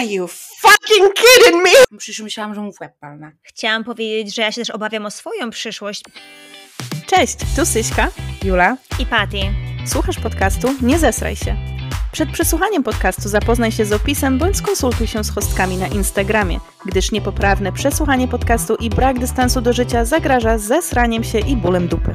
Are you fucking kidding me? Przecież myślałam, że mu w łeb palna. Chciałam powiedzieć, że ja się też obawiam o swoją przyszłość. Cześć, tu Syśka Jula? I Patty. Słuchasz podcastu Nie zesraj się. Przed przesłuchaniem podcastu zapoznaj się z opisem bądź skonsultuj się z hostkami na Instagramie, gdyż niepoprawne przesłuchanie podcastu i brak dystansu do życia zagraża zesraniem się i bólem dupy.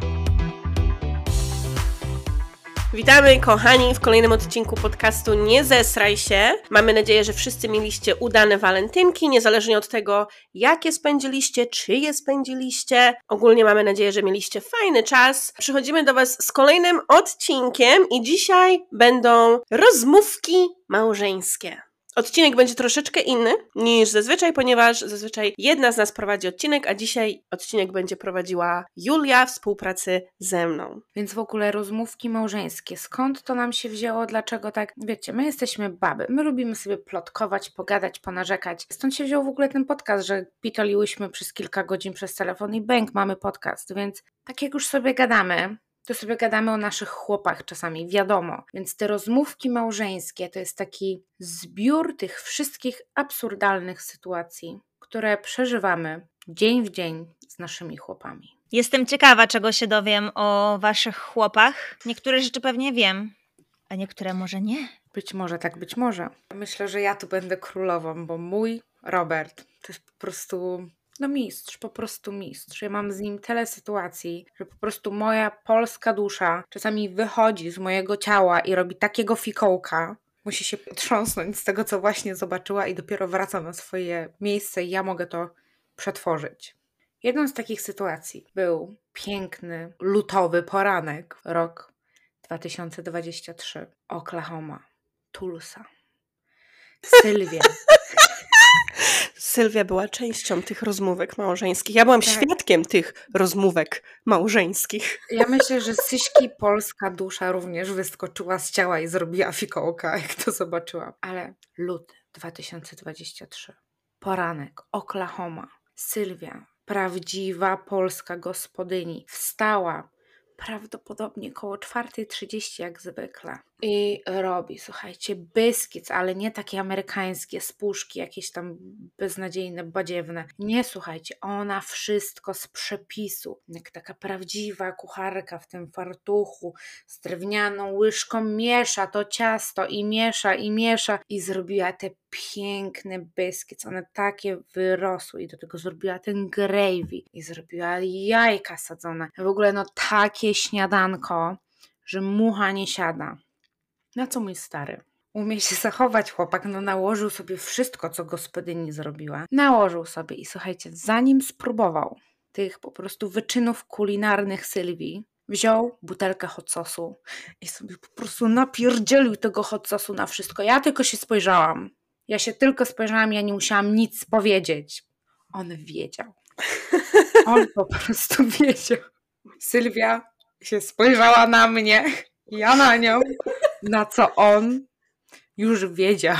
Witamy kochani w kolejnym odcinku podcastu Nie zesraj się. Mamy nadzieję, że wszyscy mieliście udane walentynki, niezależnie od tego, jakie spędziliście, czy je spędziliście. Ogólnie mamy nadzieję, że mieliście fajny czas. Przychodzimy do Was z kolejnym odcinkiem i dzisiaj będą rozmówki małżeńskie. Odcinek będzie troszeczkę inny niż zazwyczaj, ponieważ zazwyczaj jedna z nas prowadzi odcinek, a dzisiaj odcinek będzie prowadziła Julia w współpracy ze mną. Więc w ogóle rozmówki małżeńskie. Skąd to nam się wzięło? Dlaczego tak? Wiecie, my jesteśmy baby. My lubimy sobie plotkować, pogadać, ponarzekać. Stąd się wziął w ogóle ten podcast, że pitoliłyśmy przez kilka godzin przez telefon i bęk, mamy podcast. Więc tak jak już sobie gadamy, to sobie gadamy o naszych chłopach czasami, wiadomo. Więc te rozmówki małżeńskie to jest taki zbiór tych wszystkich absurdalnych sytuacji, które przeżywamy dzień w dzień z naszymi chłopami. Jestem ciekawa, czego się dowiem o waszych chłopach. Niektóre rzeczy pewnie wiem, a niektóre może nie. Być może tak, być może. Myślę, że ja tu będę królową, bo mój Robert to jest po prostu no mistrz, po prostu mistrz. Ja mam z nim tyle sytuacji, że po prostu moja polska dusza czasami wychodzi z mojego ciała i robi takiego fikołka, musi się trząsnąć z tego, co właśnie zobaczyła i dopiero wraca na swoje miejsce i ja mogę to przetworzyć. Jedną z takich sytuacji był piękny, lutowy poranek, rok 2023, Oklahoma, Tulsa. Sylwia. Sylwia była częścią tych rozmówek małżeńskich. Ja byłam Tak. świadkiem tych rozmówek małżeńskich. Ja myślę, że Syśki polska dusza również wyskoczyła z ciała i zrobiła fikołka, jak to zobaczyłam. Ale luty 2023. Poranek, Oklahoma. Sylwia, prawdziwa polska gospodyni, wstała prawdopodobnie koło 4.30 jak zwykle. I robi, słuchajcie, biskit, ale nie takie amerykańskie, z puszki, jakieś tam beznadziejne, badziewne. Nie, słuchajcie, ona wszystko z przepisu. Jak taka prawdziwa kucharka w tym fartuchu, z drewnianą łyżką miesza to ciasto i miesza i miesza i zrobiła te piękne biskit. One takie wyrosły i do tego zrobiła ten gravy i zrobiła jajka sadzone. W ogóle no takie śniadanko, że mucha nie siada. Na co mój stary? Umie się zachować chłopak, no nałożył sobie wszystko, co gospodyni zrobiła. Nałożył sobie i słuchajcie, zanim spróbował tych po prostu wyczynów kulinarnych Sylwii, wziął butelkę hot sosu i sobie po prostu napierdzielił tego hot sosu na wszystko. Ja tylko się spojrzałam. Ja się tylko spojrzałam, ja nie musiałam nic powiedzieć. On wiedział. On po prostu wiedział. Sylwia się spojrzała na mnie, ja na nią, na co on już wiedział,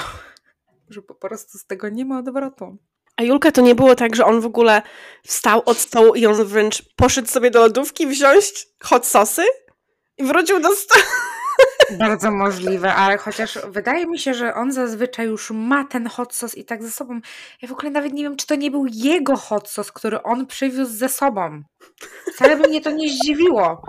że po prostu z tego nie ma odwrotu. A Julka to nie było tak, że on w ogóle wstał od stołu i on wręcz poszedł sobie do lodówki wziąć hot sosy i wrócił do stołu. Bardzo możliwe, ale chociaż wydaje mi się, że on zazwyczaj już ma ten hot sos i tak ze sobą. Ja w ogóle nawet nie wiem, czy to nie był jego hot sos, który on przywiózł ze sobą. Wcale by mnie to nie zdziwiło,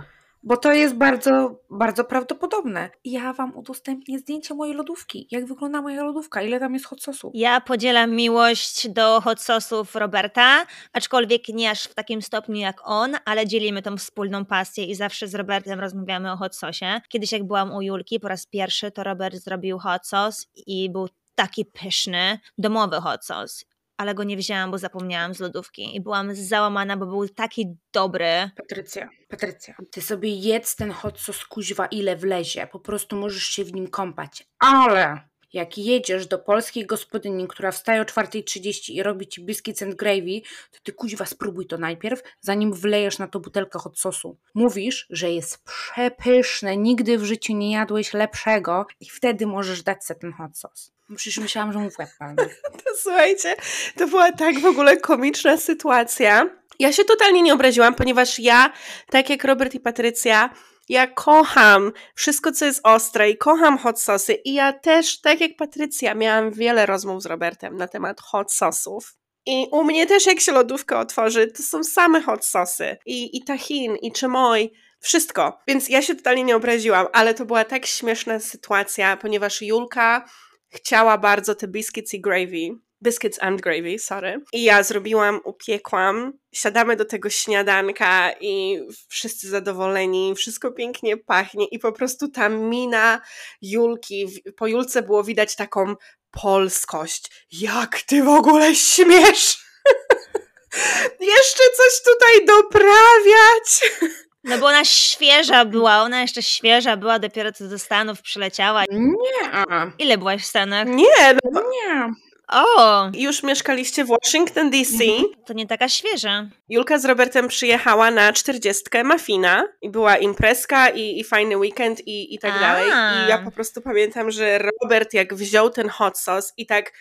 bo to jest bardzo, bardzo prawdopodobne. Ja wam udostępnię zdjęcie mojej lodówki. Jak wygląda moja lodówka, ile tam jest hot sosu. Ja podzielam miłość do hot sosów Roberta, aczkolwiek nie aż w takim stopniu jak on, ale dzielimy tą wspólną pasję i zawsze z Robertem rozmawiamy o hot sosie. Kiedyś jak byłam u Julki po raz pierwszy, to Robert zrobił hot sos i był taki pyszny, domowy hot sos. Ale go nie wzięłam, bo zapomniałam z lodówki i byłam załamana, bo był taki dobry. Patrycja, Patrycja, ty sobie jedz ten hot sos kuźwa ile wlezie, po prostu możesz się w nim kąpać, ale jak jedziesz do polskiej gospodyni, która wstaje o 4.30 i robi ci biscuits and gravy, to ty kuźwa spróbuj to najpierw, zanim wlejesz na to butelkę hot sosu. Mówisz, że jest przepyszne, nigdy w życiu nie jadłeś lepszego i wtedy możesz dać sobie ten hot sos. Przecież myślałam, że mu w łeb. To, słuchajcie, to była tak w ogóle komiczna sytuacja. Ja się totalnie nie obraziłam, ponieważ ja, tak jak Robert i Patrycja, Ja kocham wszystko, co jest ostre i kocham hot sosy i ja też, tak jak Patrycja, miałam wiele rozmów z Robertem na temat hot sosów. I u mnie też jak się lodówka otworzy, to są same hot sosy. I, i tahin, i chemoj, wszystko. Więc ja się totalnie nie obraziłam, ale to była tak śmieszna sytuacja, ponieważ Julka chciała bardzo te biscuits i gravy. Biscuits and gravy, sorry. I ja zrobiłam, upiekłam. Siadamy do tego śniadanka i wszyscy zadowoleni, wszystko pięknie pachnie i po prostu ta mina Julki, po Julce było widać taką polskość. Jak ty w ogóle śmiesz? Jeszcze coś tutaj doprawiać? No bo ona świeża była, ona jeszcze świeża była, dopiero co do Stanów przyleciała. Nie, Ile byłaś w Stanach? Nie, no, nie. O, już mieszkaliście w Washington DC. to nie taka świeża. Julka z Robertem przyjechała na 40 Mafina i była imprezka i, i fajny weekend i, i tak A. dalej. I ja po prostu pamiętam, że Robert jak wziął ten hot sauce i tak,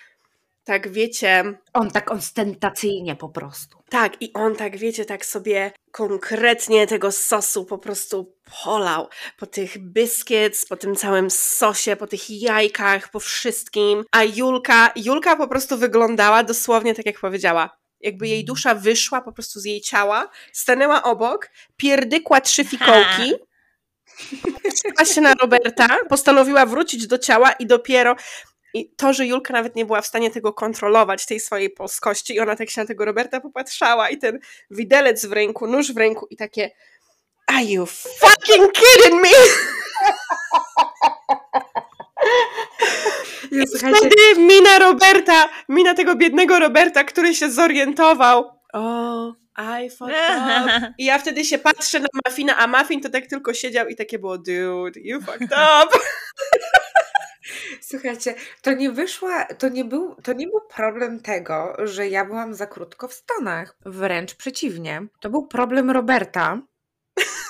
tak wiecie, On tak ostentacyjnie po prostu. tak i on tak wiecie, tak sobie konkretnie tego sosu po prostu polał po tych biscuits, po tym całym sosie, po tych jajkach, po wszystkim. A Julka, Julka po prostu wyglądała dosłownie tak jak powiedziała. Jakby jej dusza wyszła po prostu z jej ciała, stanęła obok, pierdykła trzy fikołki, patrzyła się na Roberta, postanowiła wrócić do ciała i dopiero i to, że Julka nawet nie była w stanie tego kontrolować, tej swojej polskości, i ona tak się na tego Roberta popatrzała, i ten widelec w ręku, nóż w ręku, i takie Are you fucking kidding me? I wtedy mina Roberta, mina tego biednego Roberta, który się zorientował. O, I fucked up. I ja wtedy się patrzę na Muffina, a Muffin to tak tylko siedział i takie było, dude, you fucked up. Słuchajcie, to nie wyszła, to nie, był, to nie był problem tego, że ja byłam za krótko w Stanach. Wręcz przeciwnie. To był problem Roberta,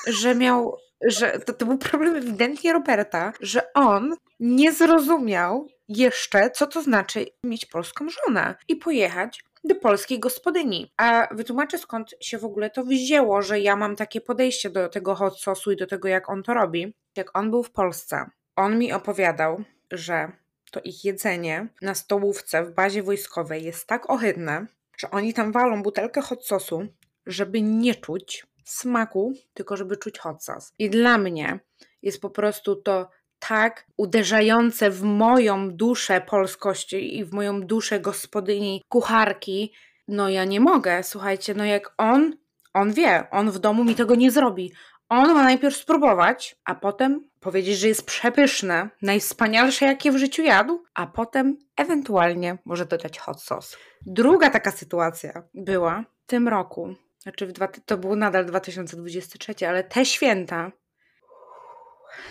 że miał, że to, to był problem ewidentnie Roberta, że on nie zrozumiał jeszcze, co to znaczy mieć polską żonę i pojechać do polskiej gospodyni. A wytłumaczę skąd się w ogóle to wzięło, że ja mam takie podejście do tego hot sosu i do tego, jak on to robi. Jak on był w Polsce, on mi opowiadał, że to ich jedzenie na stołówce w bazie wojskowej jest tak ohydne, że oni tam walą butelkę hot sosu, żeby nie czuć smaku, tylko żeby czuć hot sos. I dla mnie jest po prostu to tak uderzające w moją duszę polskości i w moją duszę gospodyni, kucharki. No ja nie mogę, słuchajcie, no jak on, on wie, on w domu mi tego nie zrobi. On ma najpierw spróbować, a potem powiedzieć, że jest przepyszne, najwspanialsze jakie w życiu jadł, a potem ewentualnie może dodać hot sauce. Druga taka sytuacja była w tym roku, znaczy w dwa, to był nadal 2023, ale te święta.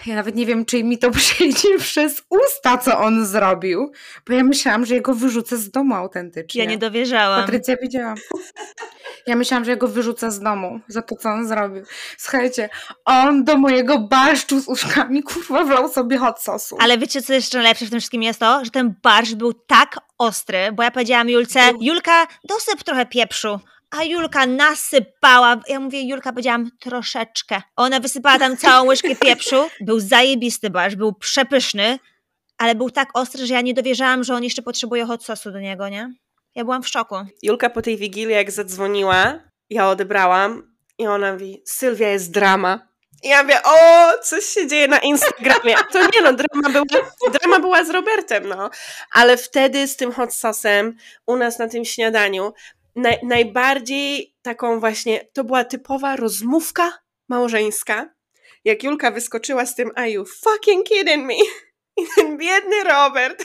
Ja nawet nie wiem, czy mi to przejdzie przez usta, co on zrobił, bo ja myślałam, że jego wyrzucę z domu autentycznie. Ja nie dowierzałam. Patrycja widziałam. Ja myślałam, że jego wyrzucę z domu za to, co on zrobił. Słuchajcie, on do mojego barszczu z uszkami kurwa wlał sobie hot sosu. Ale wiecie, co jeszcze lepsze w tym wszystkim jest to, że ten barszcz był tak ostry, bo ja powiedziałam Julce, Julka, dosyp trochę pieprzu. A Julka nasypała, ja mówię, Julka, powiedziałam troszeczkę. Ona wysypała tam całą łyżkę pieprzu. Był zajebisty barszcz, był przepyszny, ale był tak ostry, że ja nie dowierzałam, że on jeszcze potrzebuje hot sosu do niego, nie? Ja byłam w szoku. Julka po tej wigilii, jak zadzwoniła, ja odebrałam i ona mówi, Sylwia jest drama. I ja mówię, o, coś się dzieje na Instagramie. To nie no, drama była, drama była z Robertem, no. Ale wtedy z tym hot sosem u nas na tym śniadaniu naj, najbardziej taką właśnie, to była typowa rozmówka małżeńska. Jak Julka wyskoczyła z tym, are you fucking kidding me? I ten biedny Robert,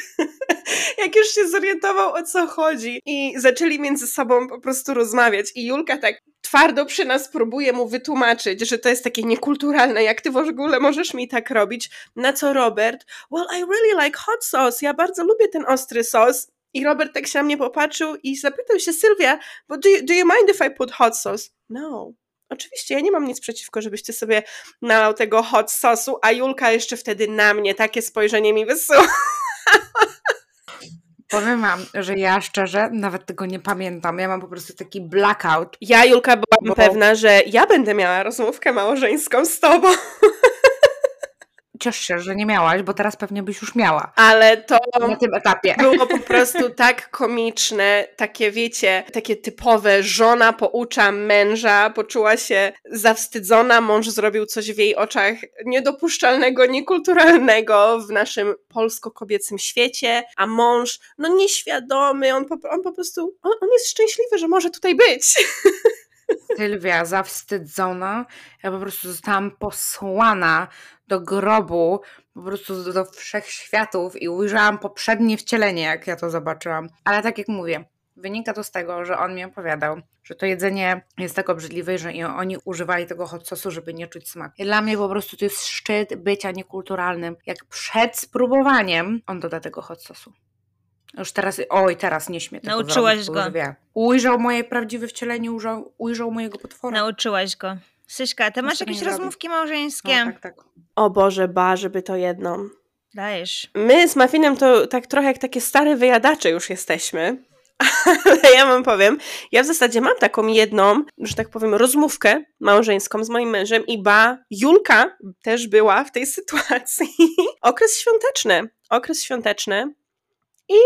jak już się zorientował o co chodzi. I zaczęli między sobą po prostu rozmawiać. I Julka tak twardo przy nas próbuje mu wytłumaczyć, że to jest takie niekulturalne, jak ty w ogóle możesz mi tak robić, na co Robert, well I really like hot sauce, ja bardzo lubię ten ostry sos i Robert tak się na mnie popatrzył i zapytał się Sylwia, but do you, do you mind if I put hot sauce? No. Oczywiście, ja nie mam nic przeciwko, żebyście sobie nalał tego hot sosu, a Julka jeszcze wtedy na mnie takie spojrzenie mi wysyła. Powiem wam, że ja szczerze nawet tego nie pamiętam. Ja mam po prostu taki blackout. Ja, Julka, byłam Bo- pewna, że ja będę miała rozmówkę małżeńską z tobą. ciesz się, że nie miałaś, bo teraz pewnie byś już miała Ale to na tym etapie. było po prostu tak komiczne, takie wiecie, takie typowe, żona poucza męża, poczuła się zawstydzona, mąż zrobił coś w jej oczach niedopuszczalnego, niekulturalnego w naszym polsko-kobiecym świecie, a mąż, no nieświadomy, on po, on po prostu, on, on jest szczęśliwy, że może tutaj być. Sylwia zawstydzona, ja po prostu zostałam posłana do grobu, po prostu do, wszechświatów i ujrzałam poprzednie wcielenie, jak ja to zobaczyłam. Ale tak jak mówię, wynika to z tego, że on mi opowiadał, że to jedzenie jest tak obrzydliwe, że oni używali tego hot sauce'u, żeby nie czuć smaku. I dla mnie po prostu to jest szczyt bycia niekulturalnym. Jak przed spróbowaniem on doda tego hot sauce'u. Już teraz, oj, teraz nie śmie tego Nauczyłaś zrobić, go. Ujrzał moje prawdziwe wcielenie, ujrzał, ujrzał mojego potwora. Nauczyłaś go. Syśka, ty masz jakieś nie robi. rozmówki No, małżeńskie? tak, tak. O Boże, ba, żeby to jedną. Dajesz. My z Muffinem to tak trochę jak takie stare wyjadacze już jesteśmy. Ale ja wam powiem, ja w zasadzie mam taką jedną, że tak powiem, rozmówkę małżeńską z moim mężem i ba, Julka też była w tej sytuacji. Okres świąteczny, okres świąteczny i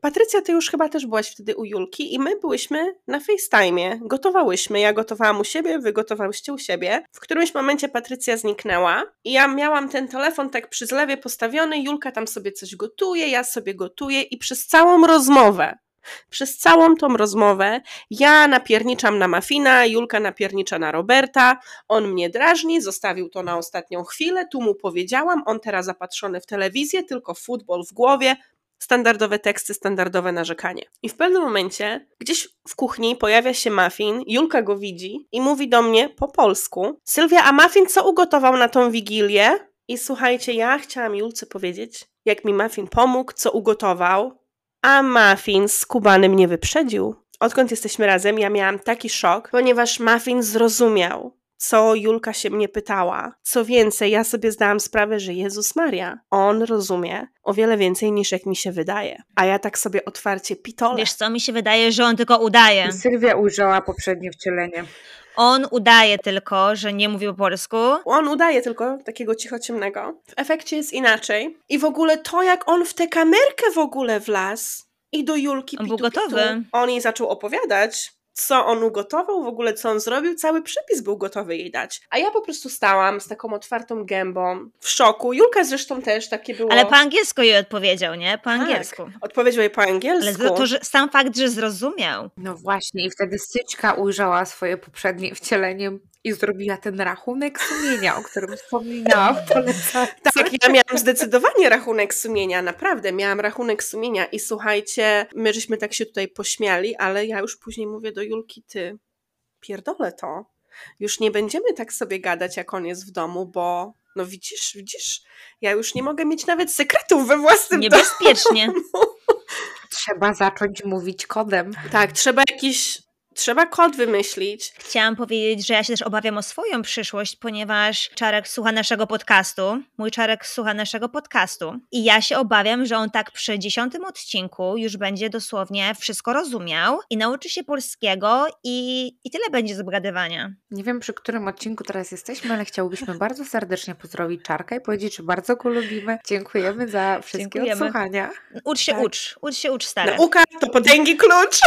Patrycja, ty już chyba też byłaś wtedy u Julki i my byłyśmy na FaceTime'ie, gotowałyśmy, ja gotowałam u siebie, wy gotowałyście u siebie. W którymś momencie Patrycja zniknęła i ja miałam ten telefon tak przy zlewie postawiony, Julka tam sobie coś gotuje, ja sobie gotuję i przez całą rozmowę, przez całą tą rozmowę ja napierniczam na Mafina, Julka napiernicza na Roberta, on mnie drażni, zostawił to na ostatnią chwilę, tu mu powiedziałam, on teraz zapatrzony w telewizję, tylko futbol w głowie, standardowe teksty, standardowe narzekanie. I w pewnym momencie gdzieś w kuchni pojawia się Muffin, Julka go widzi i mówi do mnie po polsku: Sylwia, a Muffin co ugotował na tą wigilię? I słuchajcie, ja chciałam Julce powiedzieć, jak mi Muffin pomógł, co ugotował, a Muffin skubany mnie wyprzedził. Odkąd jesteśmy razem, ja miałam taki szok, ponieważ Muffin zrozumiał, co Julka się mnie pytała. Co więcej, ja sobie zdałam sprawę, że Jezus Maria, on rozumie o wiele więcej niż jak mi się wydaje. A ja tak sobie otwarcie pitole. Wiesz co, mi się wydaje, że on tylko udaje. I Sylwia ujrzała poprzednie wcielenie. On udaje tylko, że nie mówi po polsku. On udaje tylko takiego cichociemnego. W efekcie jest inaczej. I w ogóle to, jak on w tę kamerkę w ogóle wlazł i do Julki On był pitu, pitu, gotowy. on jej zaczął opowiadać, co on ugotował, w ogóle co on zrobił, cały przepis był gotowy jej dać. A ja po prostu stałam z taką otwartą gębą, w szoku. Julka zresztą też takie było. Ale po angielsku jej odpowiedział, nie? Po Tak. angielsku. Odpowiedział jej po Ale angielsku. to, to, że sam fakt, że zrozumiał. No właśnie, i wtedy Syćka ujrzała swoje poprzednie wcielenie i zrobiła ten rachunek sumienia, o którym wspominałam w polecaniu. Tak, ja miałam zdecydowanie rachunek sumienia, naprawdę, miałam rachunek sumienia i słuchajcie, my żeśmy tak się tutaj pośmiali, ale ja już później mówię do Julki, ty, pierdolę to, już nie będziemy tak sobie gadać, jak on jest w domu, bo no widzisz, widzisz, ja już nie mogę mieć nawet sekretów we własnym Niebezpiecznie. domu. Trzeba zacząć mówić kodem. Tak, trzeba jakiś, trzeba kod wymyślić. Chciałam powiedzieć, że ja się też obawiam o swoją przyszłość, ponieważ Czarek słucha naszego podcastu. Mój Czarek słucha naszego podcastu. I ja się obawiam, że on tak przy dziesiątym odcinku już będzie dosłownie wszystko rozumiał i nauczy się polskiego i, i tyle będzie z obgadywania. Nie wiem, przy którym odcinku teraz jesteśmy, ale chciałbyśmy bardzo serdecznie pozdrowić Czarka i powiedzieć, że bardzo go lubimy. Dziękujemy za wszystkie Dziękujemy. odsłuchania. Ucz się, Tak. ucz. Ucz się, ucz stary. Nauka to potęgi klucz.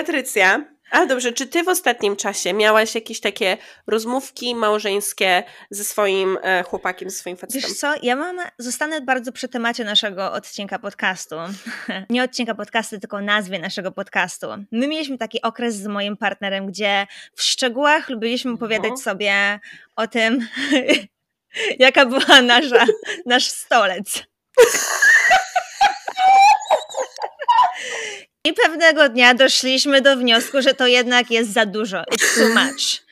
Patrycja, ale dobrze, czy ty w ostatnim czasie miałaś jakieś takie rozmówki małżeńskie ze swoim e, chłopakiem, ze swoim facetem? Wiesz co, ja mam, zostanę bardzo przy temacie naszego odcinka podcastu. Nie odcinka podcastu, tylko nazwie naszego podcastu. My mieliśmy taki okres z moim partnerem, gdzie w szczegółach lubiliśmy opowiadać No. sobie o tym, jaka była nasza, nasz stolec. I pewnego dnia doszliśmy do wniosku, że to jednak jest za dużo. It's too much.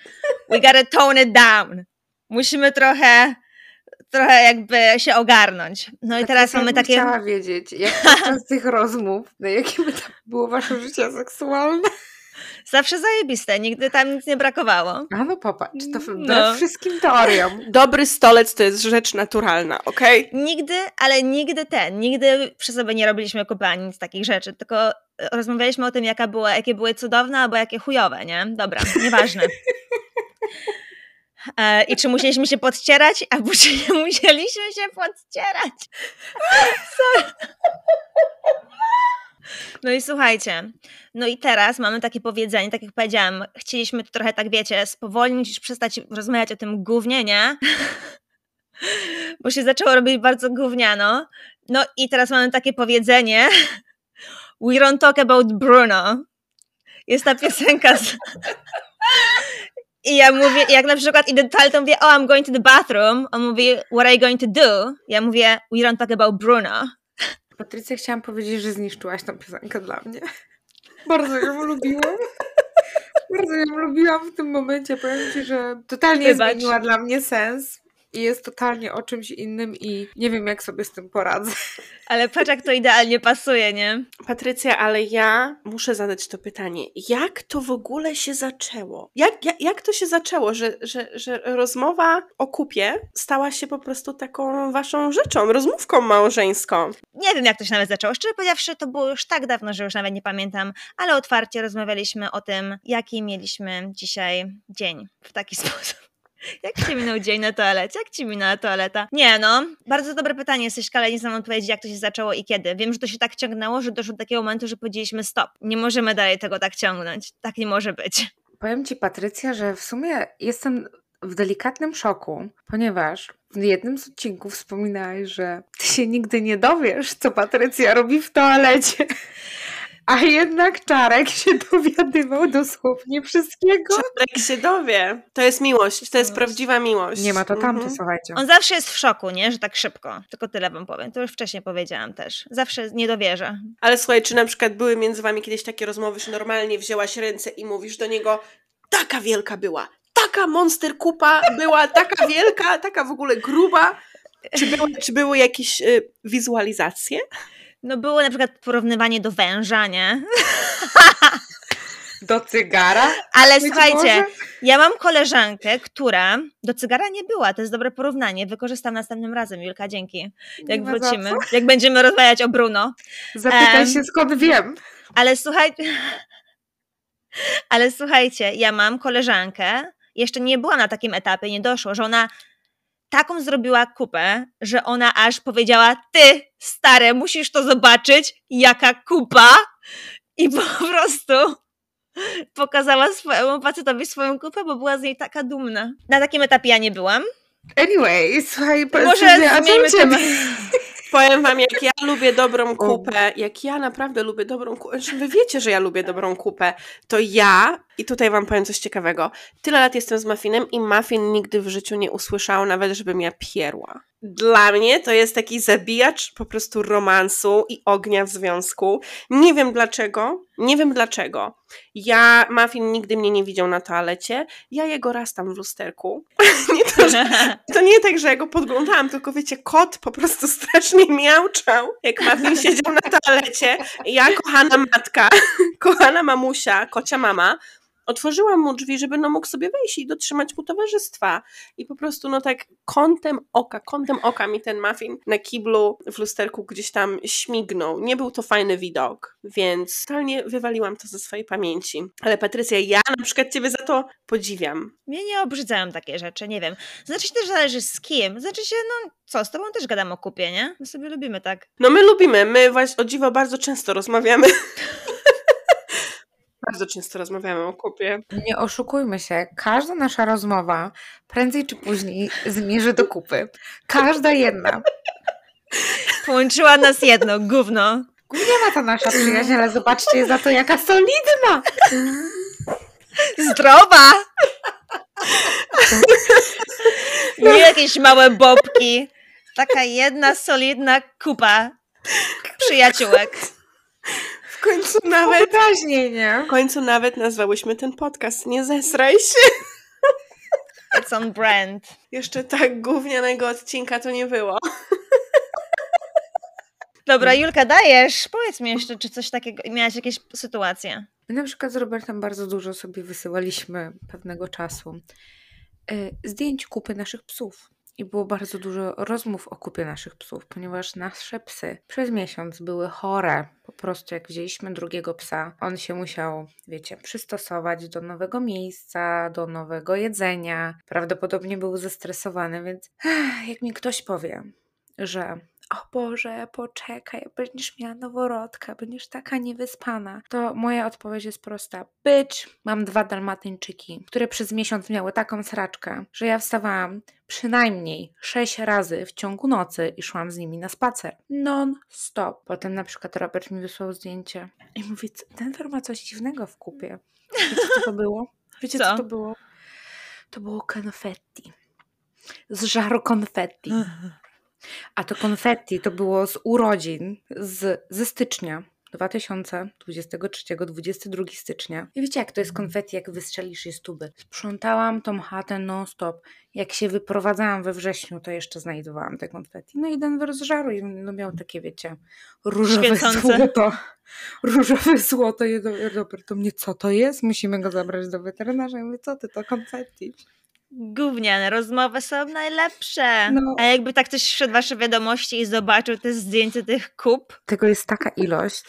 We gotta tone it down. Musimy trochę, trochę jakby się ogarnąć. No i teraz ja mamy bym takie... chciała wiedzieć, jak podczas tych rozmów, na jakim etapie było wasze życie seksualne? Zawsze zajebiste, nigdy tam nic nie brakowało. A no popatrz, to No. wszystkim teoriom. Dobry stolec to jest rzecz naturalna, okej? Nigdy, ale nigdy ten, nigdy przy sobie nie robiliśmy kupy ani nic takich rzeczy, tylko rozmawialiśmy o tym, jaka była, jakie były cudowne albo jakie chujowe, nie? Dobra, nieważne. E, I czy musieliśmy się podcierać, albo czy nie musieliśmy się podcierać. No i słuchajcie, no i teraz mamy takie powiedzenie, tak jak powiedziałam, chcieliśmy to trochę tak, wiecie, spowolnić, już przestać rozmawiać o tym gównie, nie? Bo się zaczęło robić bardzo gówniano. No i teraz mamy takie powiedzenie We don't talk about Bruno. Jest ta piosenka z... I ja mówię, jak na przykład idę do toalety, mówię, oh, I'm going to the bathroom. On mówi, what are you going to do? Ja mówię, we don't talk about Bruno. Patrycja, chciałam powiedzieć, że zniszczyłaś tą piosenkę dla mnie. Bardzo ją lubiłam. Bardzo ją lubiłam w tym momencie. Powiem Ci, że totalnie Wybacz. zmieniła dla mnie sens. I jest totalnie o czymś innym i nie wiem, jak sobie z tym poradzę. Ale patrz, jak to idealnie pasuje, nie? Patrycja, ale ja muszę zadać to pytanie. Jak to w ogóle się zaczęło? Jak, jak, jak to się zaczęło, że, że, że rozmowa o kupie stała się po prostu taką waszą rzeczą, rozmówką małżeńską? Nie wiem, jak to się nawet zaczęło. Szczerze powiedziawszy, to było już tak dawno, że już nawet nie pamiętam, ale otwarcie rozmawialiśmy o tym, jaki mieliśmy dzisiaj dzień w taki sposób. Jak ci minął dzień na toalecie? Jak ci minęła toaleta? Nie no, bardzo dobre pytanie jesteś, ale nie znam odpowiedzi, jak to się zaczęło i kiedy. Wiem, że to się tak ciągnęło, że doszło do takiego momentu, że powiedzieliśmy stop. Nie możemy dalej tego tak ciągnąć. Tak nie może być. Powiem Ci, Patrycja, że w sumie jestem w delikatnym szoku, ponieważ w jednym z odcinków wspominałaś, że Ty się nigdy nie dowiesz, co Patrycja robi w toalecie. A jednak Czarek się dowiadywał dosłownie wszystkiego. Czarek się dowie. To jest miłość, to jest Miłość. prawdziwa miłość. Nie ma to tamty, Mhm. słuchajcie. On zawsze jest w szoku, nie? Że tak szybko. Tylko tyle wam powiem. To już wcześniej powiedziałam też. Zawsze nie dowierza. Ale słuchaj, czy na przykład były między wami kiedyś takie rozmowy, że normalnie wzięłaś ręce i mówisz do niego, taka wielka była, taka monster kupa była, taka wielka, taka w ogóle gruba. Czy były, czy były jakieś y, wizualizacje? No było na przykład porównywanie do węża, nie? Do cygara? Ale słuchajcie, może? ja mam koleżankę, która do cygara nie była. To jest dobre porównanie. Wykorzystam następnym razem, Julka, dzięki. Jak wrócimy, jak będziemy rozmawiać o Bruno. Zapytaj Em. się, skąd wiem. Ale słuchajcie, ale słuchajcie, ja mam koleżankę, jeszcze nie była na takim etapie, nie doszło, że ona taką zrobiła kupę, że ona aż powiedziała, ty stare, musisz to zobaczyć, jaka kupa i po prostu pokazała swojemu facetowi swoją kupę, bo była z niej taka dumna. Na takim etapie ja nie byłam. Anyway, słuchaj, Może zmieńmy temat. Powiem wam, jak ja lubię dobrą kupę, jak ja naprawdę lubię dobrą kupę, znaczy wy wiecie, że ja lubię dobrą kupę, to ja, i tutaj wam powiem coś ciekawego, tyle lat jestem z Muffinem i Muffin nigdy w życiu nie usłyszał nawet, żebym ja pierła. Dla mnie to jest taki zabijacz po prostu romansu i ognia w związku. Nie wiem dlaczego, nie wiem dlaczego. Ja, Muffin nigdy mnie nie widział na toalecie, ja jego raz tam w lusterku. nie to, że to nie tak, że ja go podglądałam, tylko wiecie, kot po prostu strasznie miauczał, jak Muffin siedział na toalecie. Ja, kochana matka, kochana mamusia, kocia mama, otworzyłam mu drzwi, żeby no mógł sobie wejść i dotrzymać mu towarzystwa. I po prostu no tak kątem oka, kątem oka mi ten Muffin na kiblu w lusterku gdzieś tam śmignął. Nie był to fajny widok, więc totalnie wywaliłam to ze swojej pamięci. Ale Patrycja, ja na przykład ciebie za to podziwiam. Mnie nie obrzydzają takie rzeczy, nie wiem. Znaczy się też zależy z kim. Znaczy się, no co, z tobą też gadam o kupie, nie? My sobie lubimy tak. No my lubimy, my właśnie o dziwo bardzo często rozmawiamy. bardzo często rozmawiamy o kupie. Nie oszukujmy się, każda nasza rozmowa prędzej czy później zmierzy do kupy. Każda jedna. Połączyła nas jedno, gówno. Ma ta nasza przyjaźń, ale zobaczcie za to, jaka solidna. Zdrowa! Nie jakieś małe bobki. Taka jedna solidna kupa przyjaciółek. W końcu nawet, Wyraźnie, nie? w końcu nawet nazwałyśmy ten podcast Nie zesraj się. It's on brand. Jeszcze tak gównianego odcinka to nie było. Dobra, Julka, dajesz. Powiedz mi jeszcze, czy coś takiego, miałaś jakieś sytuacje? My na przykład z Robertem bardzo dużo sobie wysyłaliśmy pewnego czasu y, zdjęć kupy naszych psów. I było bardzo dużo rozmów o kupie naszych psów, ponieważ nasze psy przez miesiąc były chore. Po prostu jak wzięliśmy drugiego psa, on się musiał, wiecie, przystosować do nowego miejsca, do nowego jedzenia. Prawdopodobnie był zestresowany, więc jak mi ktoś powie, że o Boże, poczekaj, będziesz miała noworodka, będziesz taka niewyspana, to moja odpowiedź jest prosta. Bitch, mam dwa dalmatyńczyki, które przez miesiąc miały taką sraczkę, że ja wstawałam przynajmniej sześć razy w ciągu nocy i szłam z nimi na spacer. Non-stop. Potem na przykład Robert mi wysłał zdjęcie i mówi, ten ma coś dziwnego w kupie. Wiecie co to było? Wiecie co, Co? to było? To było konfetti. Z żaru konfetti. A to konfetti to było z urodzin z, ze stycznia 2023-22 stycznia. I wiecie, jak to jest konfetti, jak wystrzelisz je z tuby. Sprzątałam tą chatę non-stop. Jak się wyprowadzałam we wrześniu, to jeszcze znajdowałam te konfetti. No i Denver z żaru i no miał takie, wiecie, różowe Świecące. złoto. Różowe złoto. I do- Robert to mnie, co to jest? Musimy go zabrać do weterynarza. Ja mówię, co ty, to konfetti. Gówniane rozmowy są najlepsze. No. A jakby tak ktoś wszedł w wasze wiadomości i zobaczył te zdjęcia tych kup, Tego jest taka ilość.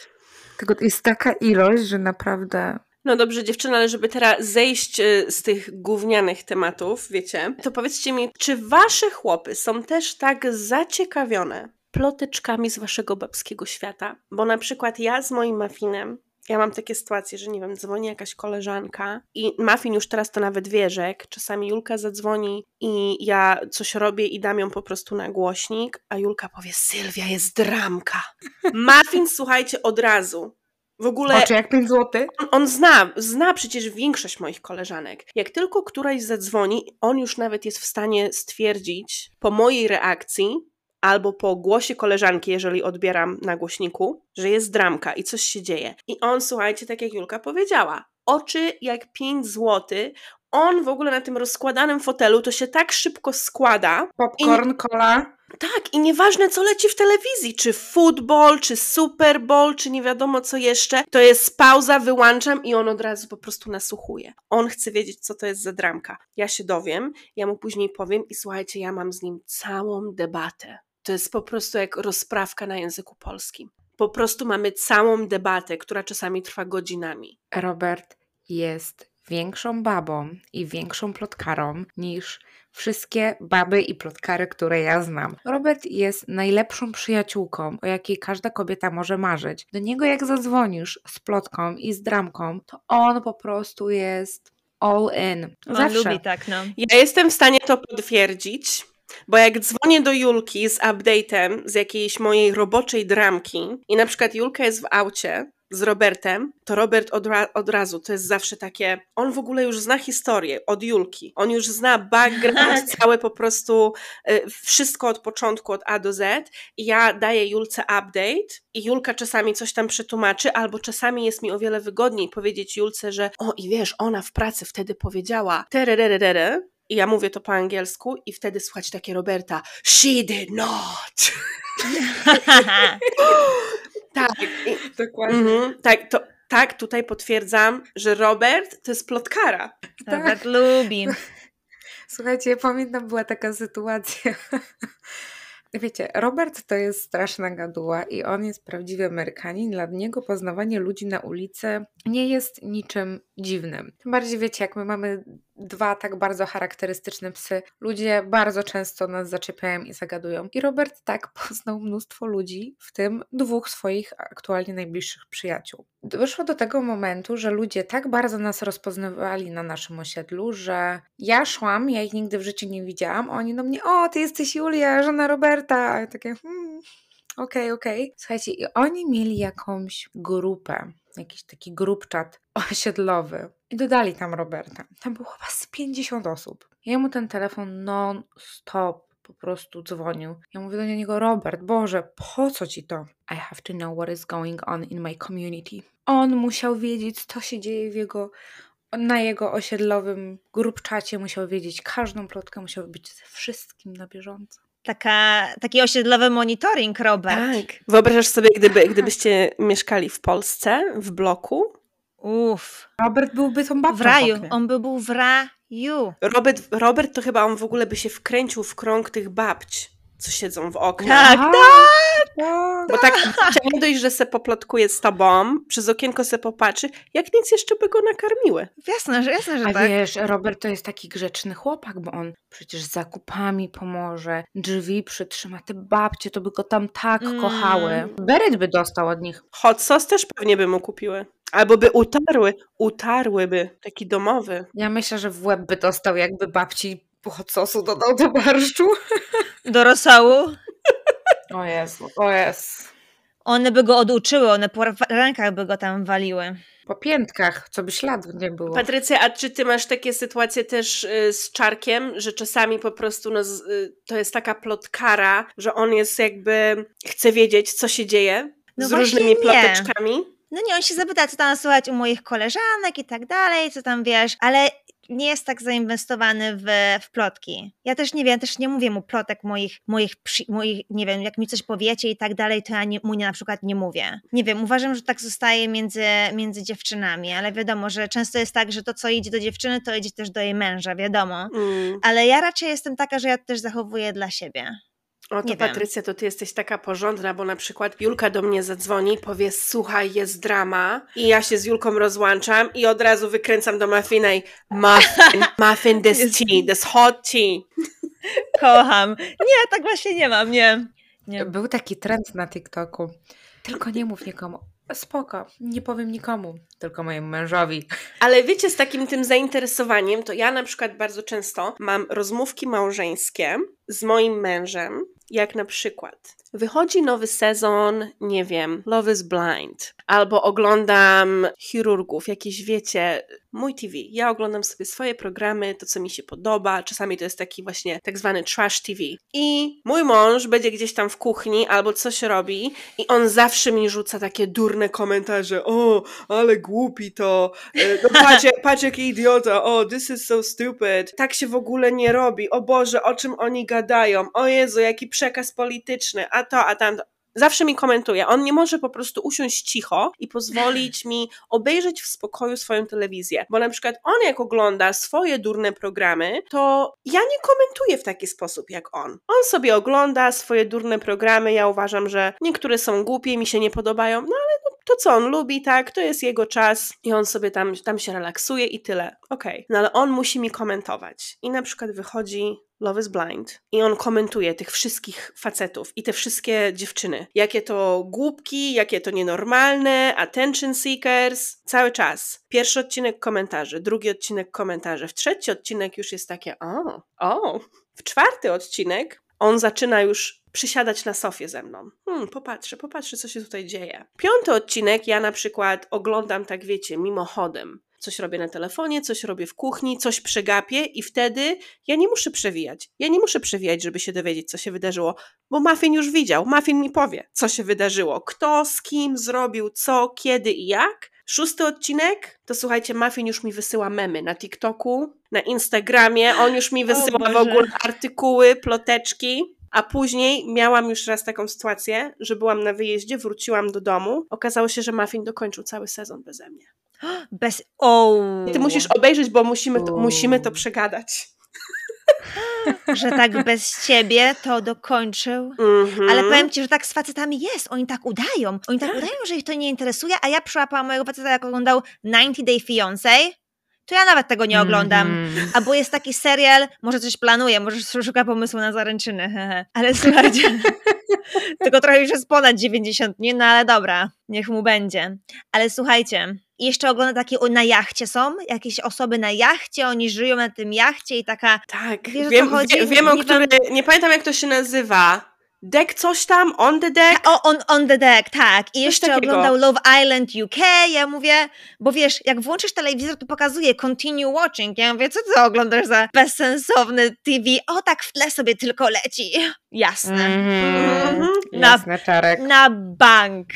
Tego jest taka ilość, że naprawdę No dobrze, dziewczyny, ale żeby teraz zejść y, z tych gównianych tematów, wiecie, to powiedzcie mi, czy wasze chłopy są też tak zaciekawione ploteczkami z waszego babskiego świata? Bo na przykład ja z moim Muffinem, ja mam takie sytuacje, że nie wiem, dzwoni jakaś koleżanka i Muffin już teraz to nawet wie, że czasami Julka zadzwoni i ja coś robię i dam ją po prostu na głośnik, a Julka powie, Sylwia jest dramka. Muffin, słuchajcie, od razu. W ogóle Oczy jak 5 zł? on- on zna, zna przecież większość moich koleżanek. Jak tylko któraś zadzwoni, on już nawet jest w stanie stwierdzić po mojej reakcji albo po głosie koleżanki, jeżeli odbieram na głośniku, że jest dramka i coś się dzieje. I on, słuchajcie, tak jak Julka powiedziała, oczy jak 5 złoty. On w ogóle na tym rozkładanym fotelu to się tak szybko składa, Popcorn, cola. tak, i nieważne co leci w telewizji, czy futbol, czy Super Bowl, czy nie wiadomo co jeszcze, to jest pauza, wyłączam i on od razu po prostu nasłuchuje. On chce wiedzieć, co to jest za dramka. Ja się dowiem, ja mu później powiem i słuchajcie, ja mam z nim całą debatę. To jest po prostu jak rozprawka na języku polskim. Po prostu mamy całą debatę, która czasami trwa godzinami. Robert jest większą babą i większą plotkarą niż wszystkie baby i plotkary, które ja znam. Robert jest najlepszą przyjaciółką, o jakiej każda kobieta może marzyć. Do niego jak zadzwonisz z plotką i z dramką, to on po prostu jest all in. on Zawsze. lubi tak, no. Ja jestem w stanie to potwierdzić, bo jak dzwonię do Julki z update'em z jakiejś mojej roboczej dramki i na przykład Julka jest w aucie z Robertem, to Robert od, ra- od razu, to jest zawsze takie, on w ogóle już zna historię od Julki, on już zna background, całe po prostu y, wszystko od początku, od A do Z. I ja daję Julce update i Julka czasami coś tam przetłumaczy, albo czasami jest mi o wiele wygodniej powiedzieć Julce, że o i wiesz, ona w pracy wtedy powiedziała terererere, i ja mówię to po angielsku i wtedy słuchać takie Roberta She did not! tak, i, Dokładnie. mhm, tak, to, tak, tutaj potwierdzam, że Robert to jest plotkara. Robert lubi. Słuchajcie, ja pamiętam, była taka sytuacja. Wiecie, Robert to jest straszna gaduła i on jest prawdziwy Amerykanin. Dla niego poznawanie ludzi na ulicy nie jest niczym dziwnym. Tym bardziej wiecie, jak my mamy dwa tak bardzo charakterystyczne psy, ludzie bardzo często nas zaczepiają i zagadują. I Robert tak poznał mnóstwo ludzi, w tym dwóch swoich aktualnie najbliższych przyjaciół. Doszło do tego momentu, że ludzie tak bardzo nas rozpoznawali na naszym osiedlu, że ja szłam, ja ich nigdy w życiu nie widziałam, oni do mnie, o, ty jesteś Julia, żona Roberta. A ja takie, hmm, okej, okej. Słuchajcie, i oni mieli jakąś grupę, jakiś taki grupczat osiedlowy i dodali tam Roberta. Tam było chyba z 50 osób. Ja mu ten telefon non-stop po prostu dzwonił. Ja mówię do niego, Robert, Boże, po co ci to? I have to know what is going on in my community. On musiał wiedzieć, co się dzieje w jego, na jego osiedlowym grupczacie, musiał wiedzieć każdą plotkę, musiał być ze wszystkim na bieżąco. Taka, taki osiedlowy monitoring, Robert. Tak. Wyobrażasz sobie, gdyby, gdybyście mieszkali w Polsce, w bloku? Uff. Robert byłby tą babcią W raju. w. On by był w raju. Ju. Robert, Robert to chyba on w ogóle by się wkręcił w krąg tych babć, co siedzą w oknach. Tak, tak. Bo tak babcia nie dość, że se poplotkuje z tobą, przez okienko se popatrzy, jak nic jeszcze by go nakarmiły. Jasne, że jasne, że A tak. wiesz, Robert to jest taki grzeczny chłopak, bo on przecież z zakupami pomoże, drzwi przytrzyma, te babcie to by go tam tak Mm. kochały. Beret by dostał od nich. Hot sauce też pewnie by mu kupiły. Albo by utarły, utarłyby, taki domowy. Ja myślę, że w łeb by dostał, jakby babci hot sosu dodał do barszczu. Do rosołu. O Jezu, o Jezu. One by go oduczyły, one po rękach by go tam waliły. Po piętkach, co by śladu nie było. Patrycja, a czy ty masz takie sytuacje też y, z Czarkiem, że czasami po prostu no, y, to jest taka plotkara, że on jest jakby, chce wiedzieć, co się dzieje No z różnymi nie. ploteczkami? No nie, on się zapyta, co tam słuchać u moich koleżanek i tak dalej, co tam wiesz, ale nie jest tak zainwestowany w, w plotki. Ja też nie wiem, też nie mówię mu plotek moich, moich, moich, nie wiem, jak mi coś powiecie i tak dalej, to ja nie, mu nie, na przykład nie mówię. Nie wiem, uważam, że tak zostaje między, między dziewczynami, ale wiadomo, że często jest tak, że to, co idzie do dziewczyny, to idzie też do jej męża, wiadomo. Mm. Ale ja raczej jestem taka, że ja też zachowuję dla siebie. O to Nie. Patrycja, to ty jesteś taka porządna, bo na przykład Julka do mnie zadzwoni, powie słuchaj, jest drama i ja się z Julką rozłączam i od razu wykręcam do Muffina i Muffin, muffin this tea, this hot tea. Kocham. Nie, tak właśnie nie mam, nie. nie. Był taki trend na TikToku. Tylko nie mów nikomu. Spoko, nie powiem nikomu, tylko mojemu mężowi. Ale wiecie, z takim tym zainteresowaniem, to ja na przykład bardzo często mam rozmówki małżeńskie z moim mężem, jak na przykład wychodzi nowy sezon, nie wiem, Love is Blind, albo oglądam chirurgów, jakieś wiecie, mój TV. Ja oglądam sobie swoje programy, to co mi się podoba, czasami to jest taki właśnie tak zwany trash TV. I mój mąż będzie gdzieś tam w kuchni albo coś robi i on zawsze mi rzuca takie durne komentarze, o, ale głupi to, e, no patrz, patrz jaki idiota, o, this is so stupid, tak się w ogóle nie robi, o Boże, o czym oni gadają, o Jezu, jaki przekaz polityczny, a to, a tamto. Zawsze mi komentuje. On nie może po prostu usiąść cicho i pozwolić mi obejrzeć w spokoju swoją telewizję. Bo na przykład on, jak ogląda swoje durne programy, to ja nie komentuję w taki sposób jak on. On sobie ogląda swoje durne programy. Ja uważam, że niektóre są głupie, mi się nie podobają, no ale to co on lubi, tak, to jest jego czas i on sobie tam, tam się relaksuje i tyle. Okej. No ale on musi mi komentować. I na przykład wychodzi Love is Blind i on komentuje tych wszystkich facetów i te wszystkie dziewczyny. Jakie to głupki, jakie to nienormalne, attention seekers, cały czas. Pierwszy odcinek komentarzy, drugi odcinek komentarze, w trzeci odcinek już jest takie o, o. W czwarty odcinek on zaczyna już przysiadać na sofie ze mną. Hmm, popatrzę, popatrzę, co się tutaj dzieje. Piąty odcinek ja na przykład oglądam, tak wiecie, mimochodem. Coś robię na telefonie, coś robię w kuchni, coś przegapię i wtedy ja nie muszę przewijać. Ja nie muszę przewijać, żeby się dowiedzieć, co się wydarzyło, bo Muffin już widział. Muffin mi powie, co się wydarzyło. Kto, z kim zrobił, co, kiedy i jak. Szósty odcinek, to słuchajcie, Muffin już mi wysyła memy na TikToku, na Instagramie, on już mi wysyła w ogóle artykuły, ploteczki. A później miałam już raz taką sytuację, że byłam na wyjeździe, wróciłam do domu. Okazało się, że Muffin dokończył cały sezon beze mnie. Bez... O. Ty musisz obejrzeć, bo musimy to, U. musimy to przegadać. Że tak bez ciebie to dokończył. Mhm. Ale powiem ci, że tak z facetami jest. Oni tak udają. Oni tak udają, że ich to nie interesuje, a ja przyłapałam mojego faceta, jak oglądał 90 Day Fiancé, to ja nawet tego nie oglądam. Mhm. Albo jest taki serial, może coś planuje, może szuka pomysłu na zaręczyny, ale słuchajcie, tylko trochę już jest ponad 90 dni, no ale dobra, niech mu będzie. Ale słuchajcie, i jeszcze ogląda takie o- na jachcie są, jakieś osoby na jachcie, oni żyją na tym jachcie i taka, Tak, Wiesz, o co wiem, chodzi? wie, wiem o Nie który, nie pamiętam jak to się nazywa. Deck coś tam, on the deck. o, on, on the deck, tak. I jeszcze takiego. oglądał Love Island UK, ja mówię, bo wiesz, jak włączysz telewizor, to pokazuje continue watching. Ja mówię, co ty oglądasz za bezsensowny TV? O, tak w tle sobie tylko leci. Jasne. Mhm. Mhm. Jasne, Czarek. Na bank.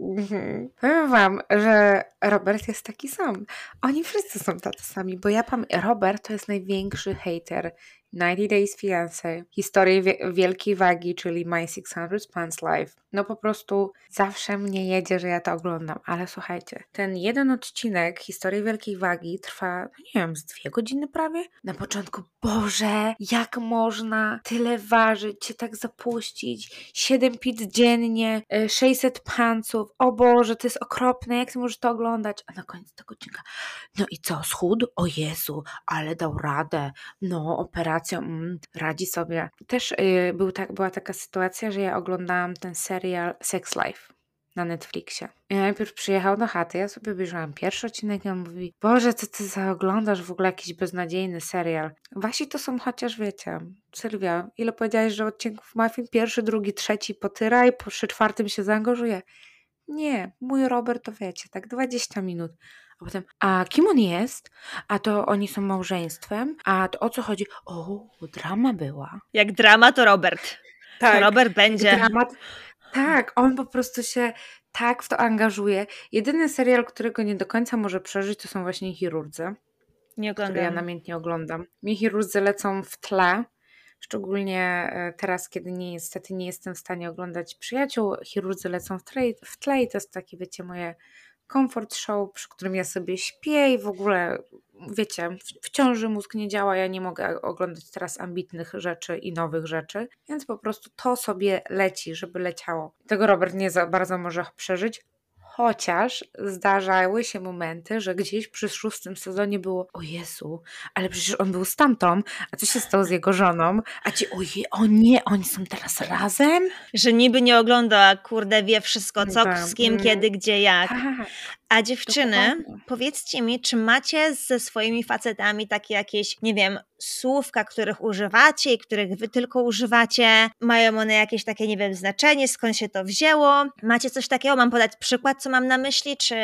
Mhm. Powiem wam, że Robert jest taki sam. Oni wszyscy są tacy sami, bo ja pamiętam, Robert to jest największy hater, 90 Days Fiancé, Historię wie- Wielkiej Wagi, czyli My 600 Pounds Life. No po prostu zawsze mnie jedzie, że ja to oglądam, ale słuchajcie, ten jeden odcinek Historii Wielkiej Wagi trwa, no nie wiem, z dwie godziny prawie? Na początku, Boże, jak można tyle ważyć, się tak zapuścić, 7 pizz dziennie, e, 600 panców, o Boże, to jest okropne, jak ty możesz to oglądać? A na koniec tego odcinka, no i co, schudł? O Jezu, ale dał radę, no operacją, mm, radzi sobie. Też y, był tak, była taka sytuacja, że ja oglądałam ten serial Sex Life na Netflixie. Najpierw przyjechał do chaty, ja sobie obejrzałam pierwszy odcinek i on mówi, Boże, co ty za oglądasz w ogóle jakiś beznadziejny serial. Wasi to są chociaż wiecie, Sylwia, ile powiedziałaś, że odcinków Muffin? Pierwszy, drugi, trzeci potyra i po trzy czwartym się zaangażuje. Nie, mój Robert to wiecie, tak 20 minut. A potem, a kim on jest? A to oni są małżeństwem? A to o co chodzi? O, drama była. Jak drama to Robert. To Robert będzie. Dramat. Tak, on po prostu się tak w to angażuje. Jedyny serial, którego nie do końca może przeżyć, to są właśnie chirurdzy, Nie które ja oglądam. namiętnie oglądam. Mi chirurdzy lecą w tle, szczególnie e, teraz, kiedy nie, niestety nie jestem w stanie oglądać przyjaciół. Chirurdzy lecą w tle, w tle i to jest takie, wiecie, moje comfort show, przy którym ja sobie śpię i w ogóle, wiecie, w, ciąży mózg nie działa, ja nie mogę oglądać teraz ambitnych rzeczy i nowych rzeczy, więc po prostu to sobie leci, żeby leciało. Tego Robert nie za bardzo może przeżyć, chociaż zdarzały się momenty, że gdzieś przy szóstym sezonie było o Jezu, ale przecież on był z tamtą, a co się stało z jego żoną? A ci, oje, o nie, oni są teraz razem? Że niby nie ogląda, kurde, wie wszystko, co, Tak, z kim, mm. kiedy, gdzie, jak. Tak, A dziewczyny, dokładnie. powiedzcie mi, czy macie ze swoimi facetami takie jakieś, nie wiem, słówka, których używacie i których wy tylko używacie? Mają one jakieś takie, nie wiem, znaczenie, skąd się to wzięło? Macie coś takiego? Mam podać przykład, co mam na myśli, czy...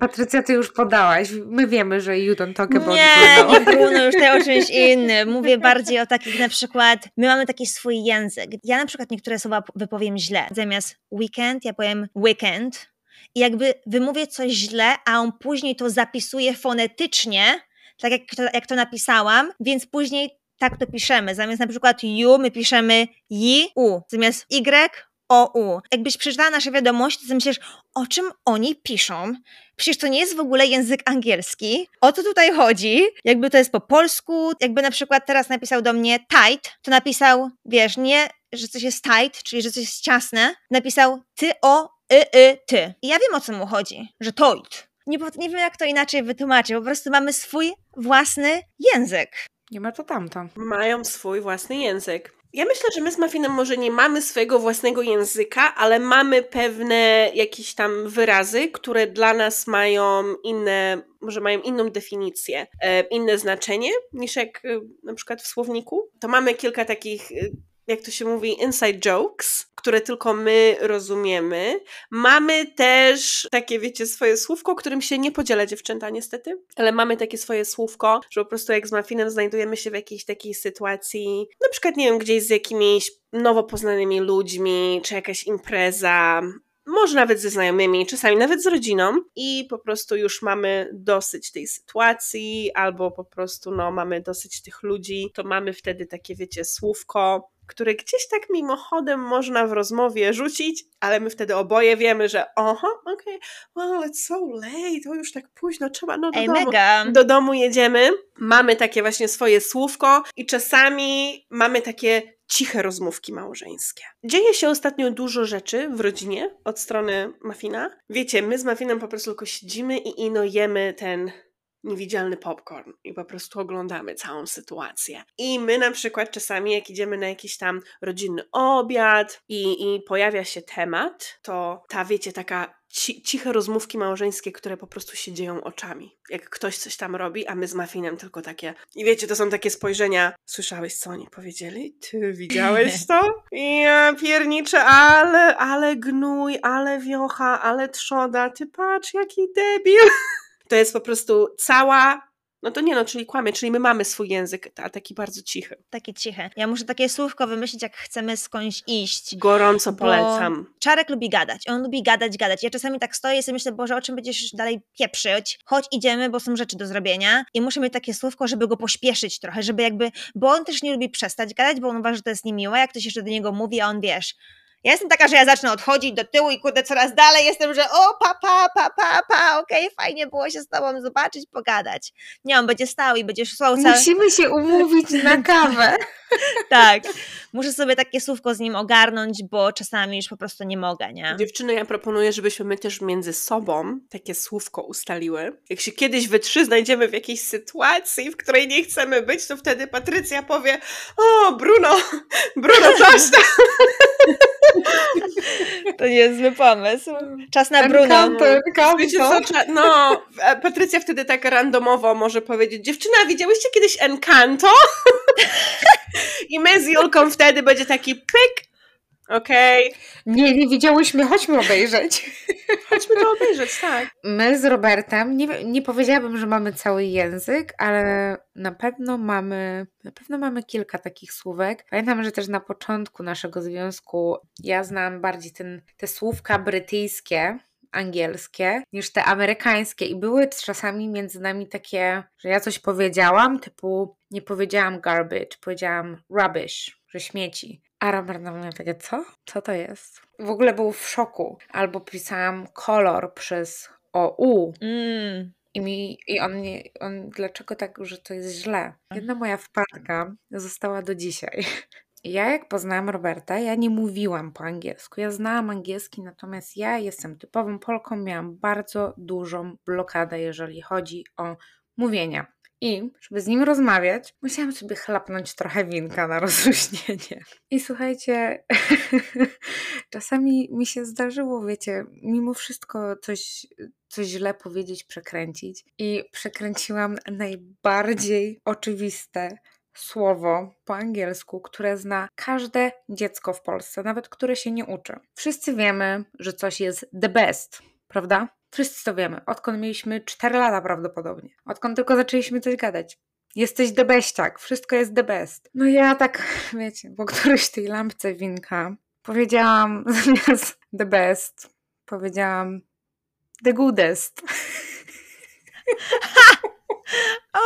Patrycja, ty już podałaś. My wiemy, że you don't talk about Nie, nie Bruno, już tutaj o czymś innym. Mówię bardziej o takich na przykład, my mamy taki swój język. Ja na przykład niektóre słowa wypowiem źle. Zamiast weekend, ja powiem weekend. I jakby wymówię coś źle, a on później to zapisuje fonetycznie, tak jak to, jak to napisałam, więc później tak to piszemy. Zamiast na przykład you, my piszemy i, u. Zamiast y, o, u. Jakbyś przeczytała nasze wiadomości, to myślisz, o czym oni piszą? Przecież to nie jest w ogóle język angielski. O co tutaj chodzi? Jakby to jest po polsku, jakby na przykład teraz napisał do mnie tight, to napisał, wiesz, nie, że coś jest tight, czyli że coś jest ciasne, napisał ty, o, y, y, ty. I ja wiem o co mu chodzi, że toit. Nie, nie wiem jak to inaczej wytłumaczyć, po prostu mamy swój własny język. Nie ma to tamto. Mają swój własny język. Ja myślę, że my z Muffinem może nie mamy swojego własnego języka, ale mamy pewne jakieś tam wyrazy, które dla nas mają inne, może mają inną definicję, e, inne znaczenie niż jak e, na przykład w słowniku. To mamy kilka takich, e, jak to się mówi, inside jokes, które tylko my rozumiemy. Mamy też takie, wiecie, swoje słówko, którym się nie podziela dziewczęta niestety, ale mamy takie swoje słówko, że po prostu jak z Muffinem znajdujemy się w jakiejś takiej sytuacji, na przykład, nie wiem, gdzieś z jakimiś nowo poznanymi ludźmi, czy jakaś impreza, może nawet ze znajomymi, czasami nawet z rodziną i po prostu już mamy dosyć tej sytuacji, albo po prostu no, mamy dosyć tych ludzi, to mamy wtedy takie, wiecie, słówko, które gdzieś tak mimochodem można w rozmowie rzucić, ale my wtedy oboje wiemy, że oho, okej, well, it's so late, to już tak późno, trzeba no do Ej, domu. mega. Do domu jedziemy, mamy takie właśnie swoje słówko i czasami mamy takie ciche rozmówki małżeńskie. Dzieje się ostatnio dużo rzeczy w rodzinie od strony Mafina. Wiecie, my z Mafinem po prostu tylko siedzimy i ino jemy ten niewidzialny popcorn i po prostu oglądamy całą sytuację. I my na przykład czasami jak idziemy na jakiś tam rodzinny obiad i, i pojawia się temat, to ta wiecie, taka ci, ciche rozmówki małżeńskie, które po prostu się dzieją oczami. Jak ktoś coś tam robi, a my z Muffinem tylko takie. I wiecie, to są takie spojrzenia. Słyszałeś, co oni powiedzieli? Ty widziałeś to? Ja pierniczę, ale, ale gnój, ale wiocha, ale trzoda. Ty patrz, jaki debil. To jest po prostu cała No to nie no, czyli kłamie, czyli my mamy swój język, a taki bardzo cichy. Takie ciche. Ja muszę takie słówko wymyślić, jak chcemy skądś iść. Gorąco polecam. Czarek lubi gadać, on lubi gadać, gadać. Ja czasami tak stoję i sobie myślę, Boże, o czym będziesz dalej pieprzyć? Chodź, idziemy, bo są rzeczy do zrobienia i muszę mieć takie słówko, żeby go pośpieszyć trochę, żeby jakby, bo on też nie lubi przestać gadać, bo on uważa, że to jest niemiłe, jak ktoś jeszcze do niego mówi, a on wiesz, ja jestem taka, że ja zacznę odchodzić do tyłu i kurde coraz dalej jestem, że o pa, pa, pa, pa, pa okej, fajnie było się z tobą zobaczyć, pogadać. Nie, on będzie stał i będzie szło. Musimy się umówić na kawę. Tak, muszę sobie takie słówko z nim ogarnąć, bo czasami już po prostu nie mogę, nie? Dziewczyny, ja proponuję, żebyśmy my też między sobą takie słówko ustaliły. Jak się kiedyś we trzy znajdziemy w jakiejś sytuacji, w której nie chcemy być, to wtedy Patrycja powie o, Bruno, Bruno, coś tam. To niezły pomysł. Czas na Bruno. Co, cza- no, e, Patrycja wtedy tak randomowo może powiedzieć, dziewczyna, widziałyście kiedyś Encanto? I my z Julką wtedy będzie taki pyk, okej, Nie, nie widziałyśmy, chodźmy obejrzeć. chodźmy to obejrzeć, tak. My z Robertem, nie, nie powiedziałabym, że mamy cały język, ale na pewno mamy, na pewno mamy kilka takich słówek. Pamiętam, że też na początku naszego związku ja znałam bardziej ten, te słówka brytyjskie, angielskie, niż te amerykańskie i były czasami między nami takie, że ja coś powiedziałam, typu nie powiedziałam garbage, powiedziałam rubbish, że śmieci. A Robert na mnie takie, co? Co to jest? W ogóle był w szoku. Albo pisałam kolor przez OU. Mm. I, mi, I on, nie, on, dlaczego tak, że to jest źle? Jedna moja wpadka została do dzisiaj. Ja jak poznałam Roberta, ja nie mówiłam po angielsku. Ja znałam angielski, natomiast ja jestem typową Polką, miałam bardzo dużą blokadę, jeżeli chodzi o mówienia. I żeby z nim rozmawiać, musiałam sobie chlapnąć trochę winka na rozluźnienie. I słuchajcie, czasami mi się zdarzyło, wiecie, mimo wszystko coś, coś źle powiedzieć, przekręcić. I przekręciłam najbardziej oczywiste słowo po angielsku, które zna każde dziecko w Polsce, nawet które się nie uczy. Wszyscy wiemy, że coś jest the best, prawda? Wszyscy to wiemy. Odkąd mieliśmy 4 lata prawdopodobnie. Odkąd tylko zaczęliśmy coś gadać. Jesteś the beściak, wszystko jest the best. No ja tak, wiecie, po którejś tej lampce winka powiedziałam zamiast the best, powiedziałam the goodest. O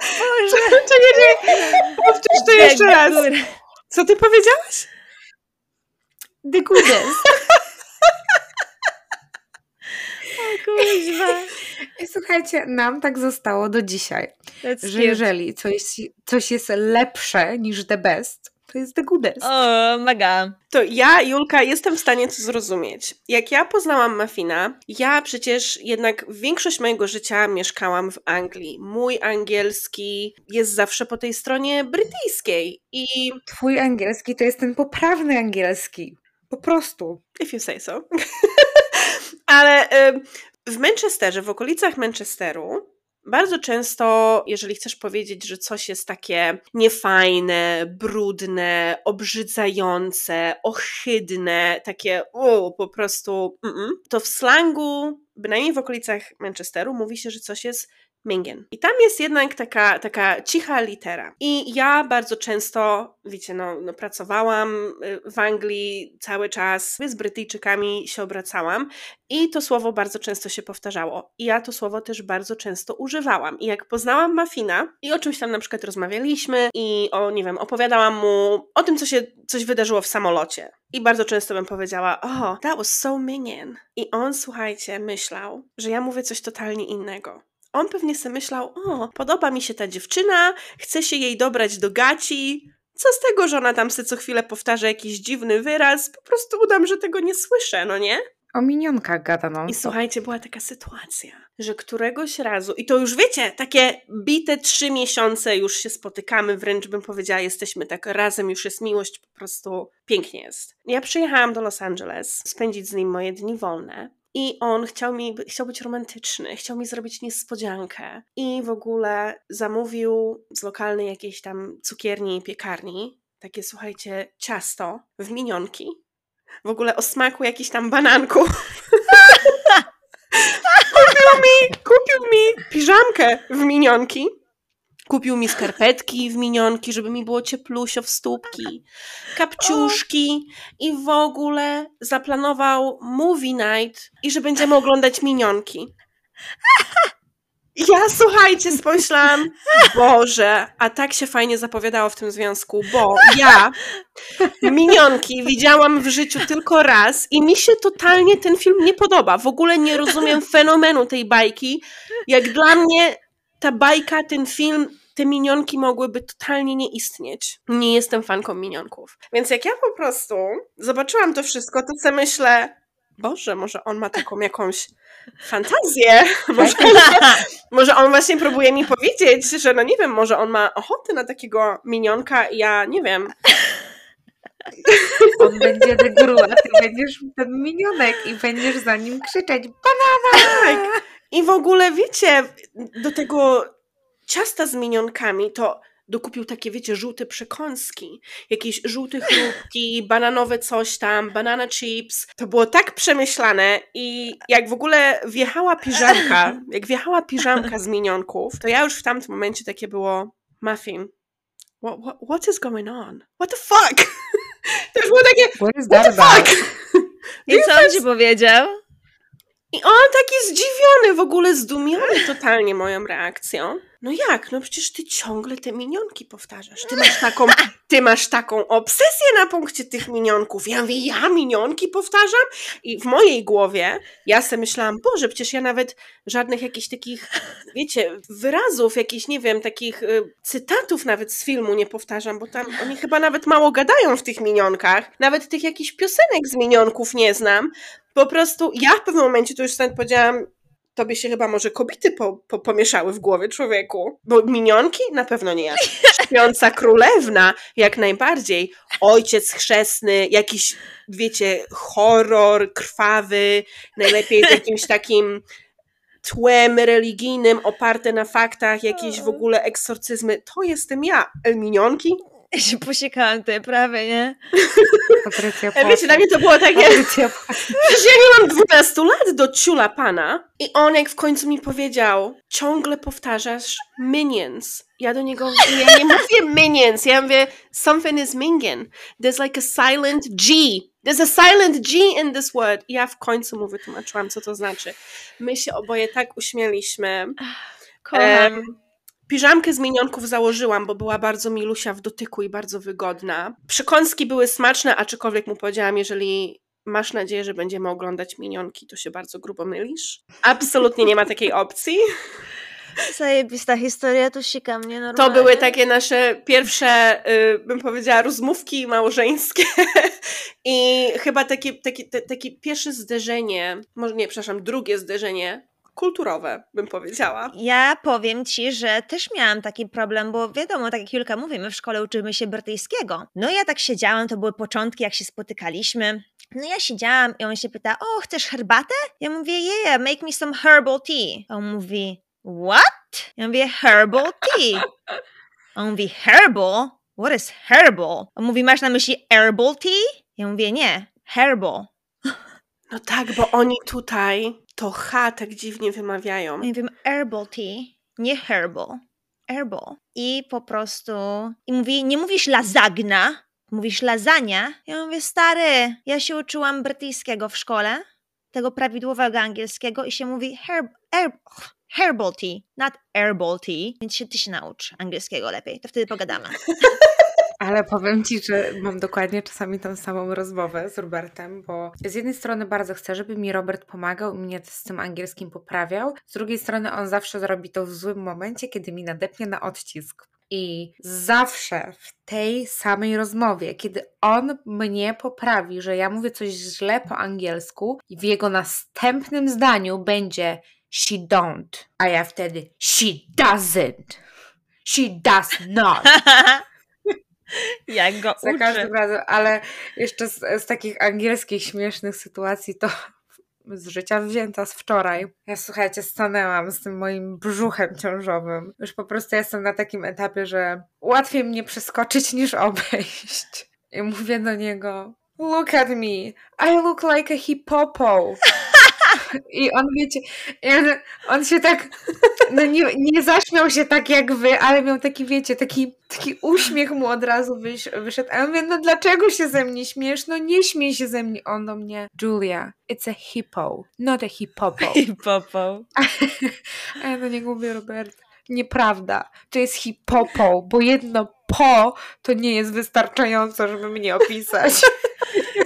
Boże! Czekaj, czekaj, powtórz to jeszcze raz. Co ty powiedziałaś? The goodest. O kuźwa. I słuchajcie, nam tak zostało do dzisiaj, That's że cute. jeżeli coś, coś jest lepsze niż the best, to jest the goodest. O, mega. To ja, Julka, jestem w stanie to zrozumieć. Jak ja poznałam Muffina, ja przecież jednak większość mojego życia mieszkałam w Anglii. Mój angielski jest zawsze po tej stronie brytyjskiej. I Twój angielski to jest ten poprawny angielski. Po prostu. if you say so. Ale ym, w Manchesterze, w okolicach Manchesteru, bardzo często, jeżeli chcesz powiedzieć, że coś jest takie niefajne, brudne, obrzydzające, ohydne, takie o, po prostu, mm-mm, to w slangu, bynajmniej w okolicach Manchesteru, mówi się, że coś jest mingien. I tam jest jednak taka, taka cicha litera. I ja bardzo często, wiecie, no, no pracowałam y, w Anglii cały czas, z Brytyjczykami się obracałam i to słowo bardzo często się powtarzało. I ja to słowo też bardzo często używałam. I jak poznałam Mafina i o czymś tam na przykład rozmawialiśmy i o, nie wiem, opowiadałam mu o tym, co się coś wydarzyło w samolocie. I bardzo często bym powiedziała, oh, that was so minion. I on, słuchajcie, myślał, że ja mówię coś totalnie innego. On pewnie sobie myślał, o, podoba mi się ta dziewczyna, chcę się jej dobrać do gaci. Co z tego, że ona tam sobie co chwilę powtarza jakiś dziwny wyraz? Po prostu udam, że tego nie słyszę, no nie? O minionkach gada non I słuchajcie, była taka sytuacja, że któregoś razu, i to już wiecie, takie bite trzy miesiące już się spotykamy, wręcz bym powiedziała, jesteśmy tak razem, już jest miłość, po prostu pięknie jest. Ja przyjechałam do Los Angeles spędzić z nim moje dni wolne. I on chciał mi, chciał być romantyczny, chciał mi zrobić niespodziankę. I w ogóle zamówił z lokalnej jakiejś tam cukierni i piekarni takie, słuchajcie, ciasto w minionki. W ogóle o smaku jakiś tam bananku. kupił mi, kupił mi piżamkę w minionki Kupił mi skarpetki w minionki, żeby mi było cieplusio w stópki, kapciuszki i w ogóle zaplanował movie night i że będziemy oglądać minionki. Ja słuchajcie, pomyślałam, Boże, a tak się fajnie zapowiadało w tym związku, bo ja minionki widziałam w życiu tylko raz i mi się totalnie ten film nie podoba. W ogóle nie rozumiem fenomenu tej bajki. Jak dla mnie ta bajka, ten film, te minionki mogłyby totalnie nie istnieć. Nie jestem fanką minionków. Więc jak ja po prostu zobaczyłam to wszystko, to sobie myślę, Boże, może on ma taką jakąś fantazję. Może on, może on właśnie próbuje mi powiedzieć, że no nie wiem, może on ma ochotę na takiego minionka i ja nie wiem. On będzie Gru, a ty będziesz ten minionek i będziesz za nim krzyczeć banana! Tak. I w ogóle wiecie, do tego ciasta z minionkami to dokupił takie, wiecie, żółte przekąski, jakieś żółte chrupki, bananowe coś tam, banana chips. To było tak przemyślane i jak w ogóle wjechała piżamka, jak wjechała piżamka z minionków, to ja już w tamtym momencie takie było muffin. What, what, what is going on? What the fuck? To już było takie, What is what the fuck? I co on ci powiedział? I on taki zdziwiony, w ogóle zdumiony totalnie moją reakcją. No jak? No przecież ty ciągle te minionki powtarzasz. Ty masz taką, ty masz taką obsesję na punkcie tych minionków. Ja mówię, ja minionki powtarzam? I w mojej głowie ja sobie myślałam, Boże, przecież ja nawet żadnych jakichś takich, wiecie, wyrazów, jakichś, nie wiem, takich y, cytatów nawet z filmu nie powtarzam, bo tam oni chyba nawet mało gadają w tych minionkach. Nawet tych jakichś piosenek z minionków nie znam. Po prostu ja w pewnym momencie, to już sobie powiedziałam, tobie się chyba może kobiety po, po, pomieszały w głowie człowieku. Bo minionki? Na pewno nie ja. Śpiąca królewna, jak najbardziej. Ojciec chrzestny, jakiś, wiecie, horror krwawy, najlepiej z jakimś takim tłem religijnym, oparte na faktach, jakieś w ogóle eksorcyzmy. To jestem ja. Minionki? Ja się posiekałam tutaj prawie, nie? Patrycja E, Wiecie, dla mnie to było takie... Patrycja Przecież ja nie mam 12 lat do ciula pana. I on jak w końcu mi powiedział, ciągle powtarzasz minions. Ja do niego ja nie mówię minions, ja mówię something is minion. There's like a silent G. There's a silent G in this word. I ja w końcu mu wytłumaczyłam, co to znaczy. My się oboje tak uśmieliśmy. Kocham. Em, Piżamkę z minionków założyłam, bo była bardzo milusia w dotyku i bardzo wygodna. Przekąski były smaczne, aczkolwiek mu powiedziałam, jeżeli masz nadzieję, że będziemy oglądać minionki, to się bardzo grubo mylisz. Absolutnie nie ma takiej opcji. Zajebista historia, tu sika mnie normalnie. To były takie nasze pierwsze, y, bym powiedziała, rozmówki małżeńskie i chyba takie, takie, te, takie pierwsze zderzenie, może nie, przepraszam, drugie zderzenie kulturowe, bym powiedziała. Ja powiem ci, że też miałam taki problem, bo wiadomo, tak jak Julka mówi, my w szkole uczymy się brytyjskiego. No ja tak siedziałam, to były początki, jak się spotykaliśmy. No ja siedziałam i on się pyta, o, chcesz herbatę? Ja mówię, yeah, make me some herbal tea. A on mówi, what? Ja mówię, herbal tea. A on mówi, herbal? What is herbal? On mówi, masz na myśli herbal tea? Ja mówię, nie, herbal. No tak, bo oni tutaj to H tak dziwnie wymawiają. Ja wiem herbal tea, nie herbal. Herbal. I po prostu... I mówi, nie mówisz lasagna, mówisz lasagna. Ja mówię, stary, ja się uczyłam brytyjskiego w szkole, tego prawidłowego angielskiego i się mówi herb, herb, herbal tea, not herbal tea. Więc się, ty się naucz angielskiego lepiej, to wtedy pogadamy. Ale powiem Ci, że mam dokładnie czasami tą samą rozmowę z Robertem, bo z jednej strony bardzo chcę, żeby mi Robert pomagał i mnie z tym angielskim poprawiał, z drugiej strony on zawsze zrobi to w złym momencie, kiedy mi nadepnie na odcisk. I zawsze w tej samej rozmowie, kiedy on mnie poprawi, że ja mówię coś źle po angielsku, w jego następnym zdaniu będzie she don't, a ja wtedy she doesn't. She does not. Jak go Za każdym razem, ale jeszcze z, z takich angielskich śmiesznych sytuacji to z życia wzięta z wczoraj. Ja słuchajcie, stanęłam z tym moim brzuchem ciążowym. Już po prostu jestem na takim etapie, że łatwiej mnie przeskoczyć niż obejść. I mówię do niego, look at me, I look like a hippopo. I on, wiecie, on się tak, no nie, nie zaśmiał się tak jak wy, ale miał taki, wiecie, taki, taki uśmiech mu od razu wyś, wyszedł. A ja mówię, no dlaczego się ze mnie śmiesz? No nie śmiej się ze mnie. On do mnie, Julia, it's a hippo, not a hippopo. Hippopo. A ja do niego mówię, Robert, nieprawda, to jest hippopo, bo jedno po to nie jest wystarczająco, żeby mnie opisać.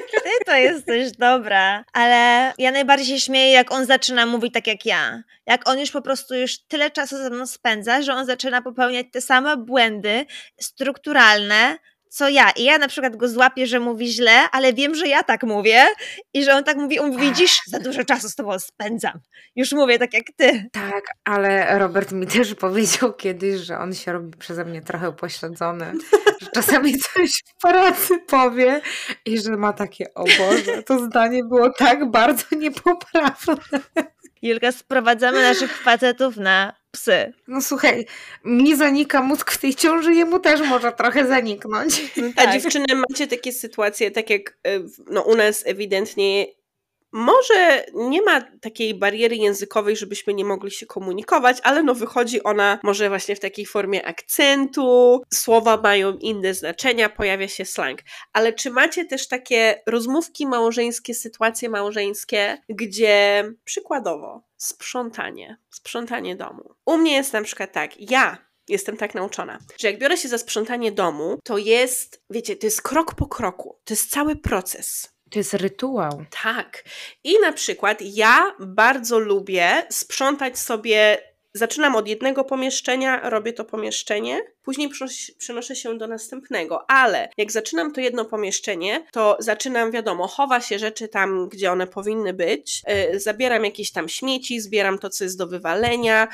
To jesteś dobra, ale ja najbardziej się śmieję, jak on zaczyna mówić tak jak ja. Jak on już po prostu już tyle czasu ze mną spędza, że on zaczyna popełniać te same błędy strukturalne, co ja. I ja na przykład go złapię, że mówi źle, ale wiem, że ja tak mówię i że on tak mówi, on mówi, widzisz, za dużo czasu z tobą spędzam. Już mówię tak jak ty. Tak, ale Robert mi też powiedział kiedyś, że on się robi przeze mnie trochę upośledzony, że czasami coś w pracy powie i że ma takie, o Boże, to zdanie było tak bardzo niepoprawne. Julka, sprowadzamy naszych facetów na psy. No słuchaj, mi zanika mózg w tej ciąży, jemu też może trochę zaniknąć. A dziewczyny, macie takie sytuacje, tak jak w- no, u nas ewidentnie może nie ma takiej bariery językowej, żebyśmy nie mogli się komunikować, ale no wychodzi ona może właśnie w takiej formie akcentu, słowa mają inne znaczenia, pojawia się slang. Ale czy macie też takie rozmówki małżeńskie, sytuacje małżeńskie, gdzie przykładowo sprzątanie, sprzątanie domu. U mnie jest na przykład tak, ja jestem tak nauczona, że jak biorę się za sprzątanie domu, to jest, wiecie, to jest krok po kroku, to jest cały proces. To jest rytuał. Tak. I na przykład ja bardzo lubię sprzątać sobie. Zaczynam od jednego pomieszczenia, robię to pomieszczenie, później przenoszę się do następnego, ale jak zaczynam to jedno pomieszczenie, to zaczynam, wiadomo, chowa się rzeczy tam, gdzie one powinny być, yy, zabieram jakieś tam śmieci, zbieram to, co jest do wywalenia,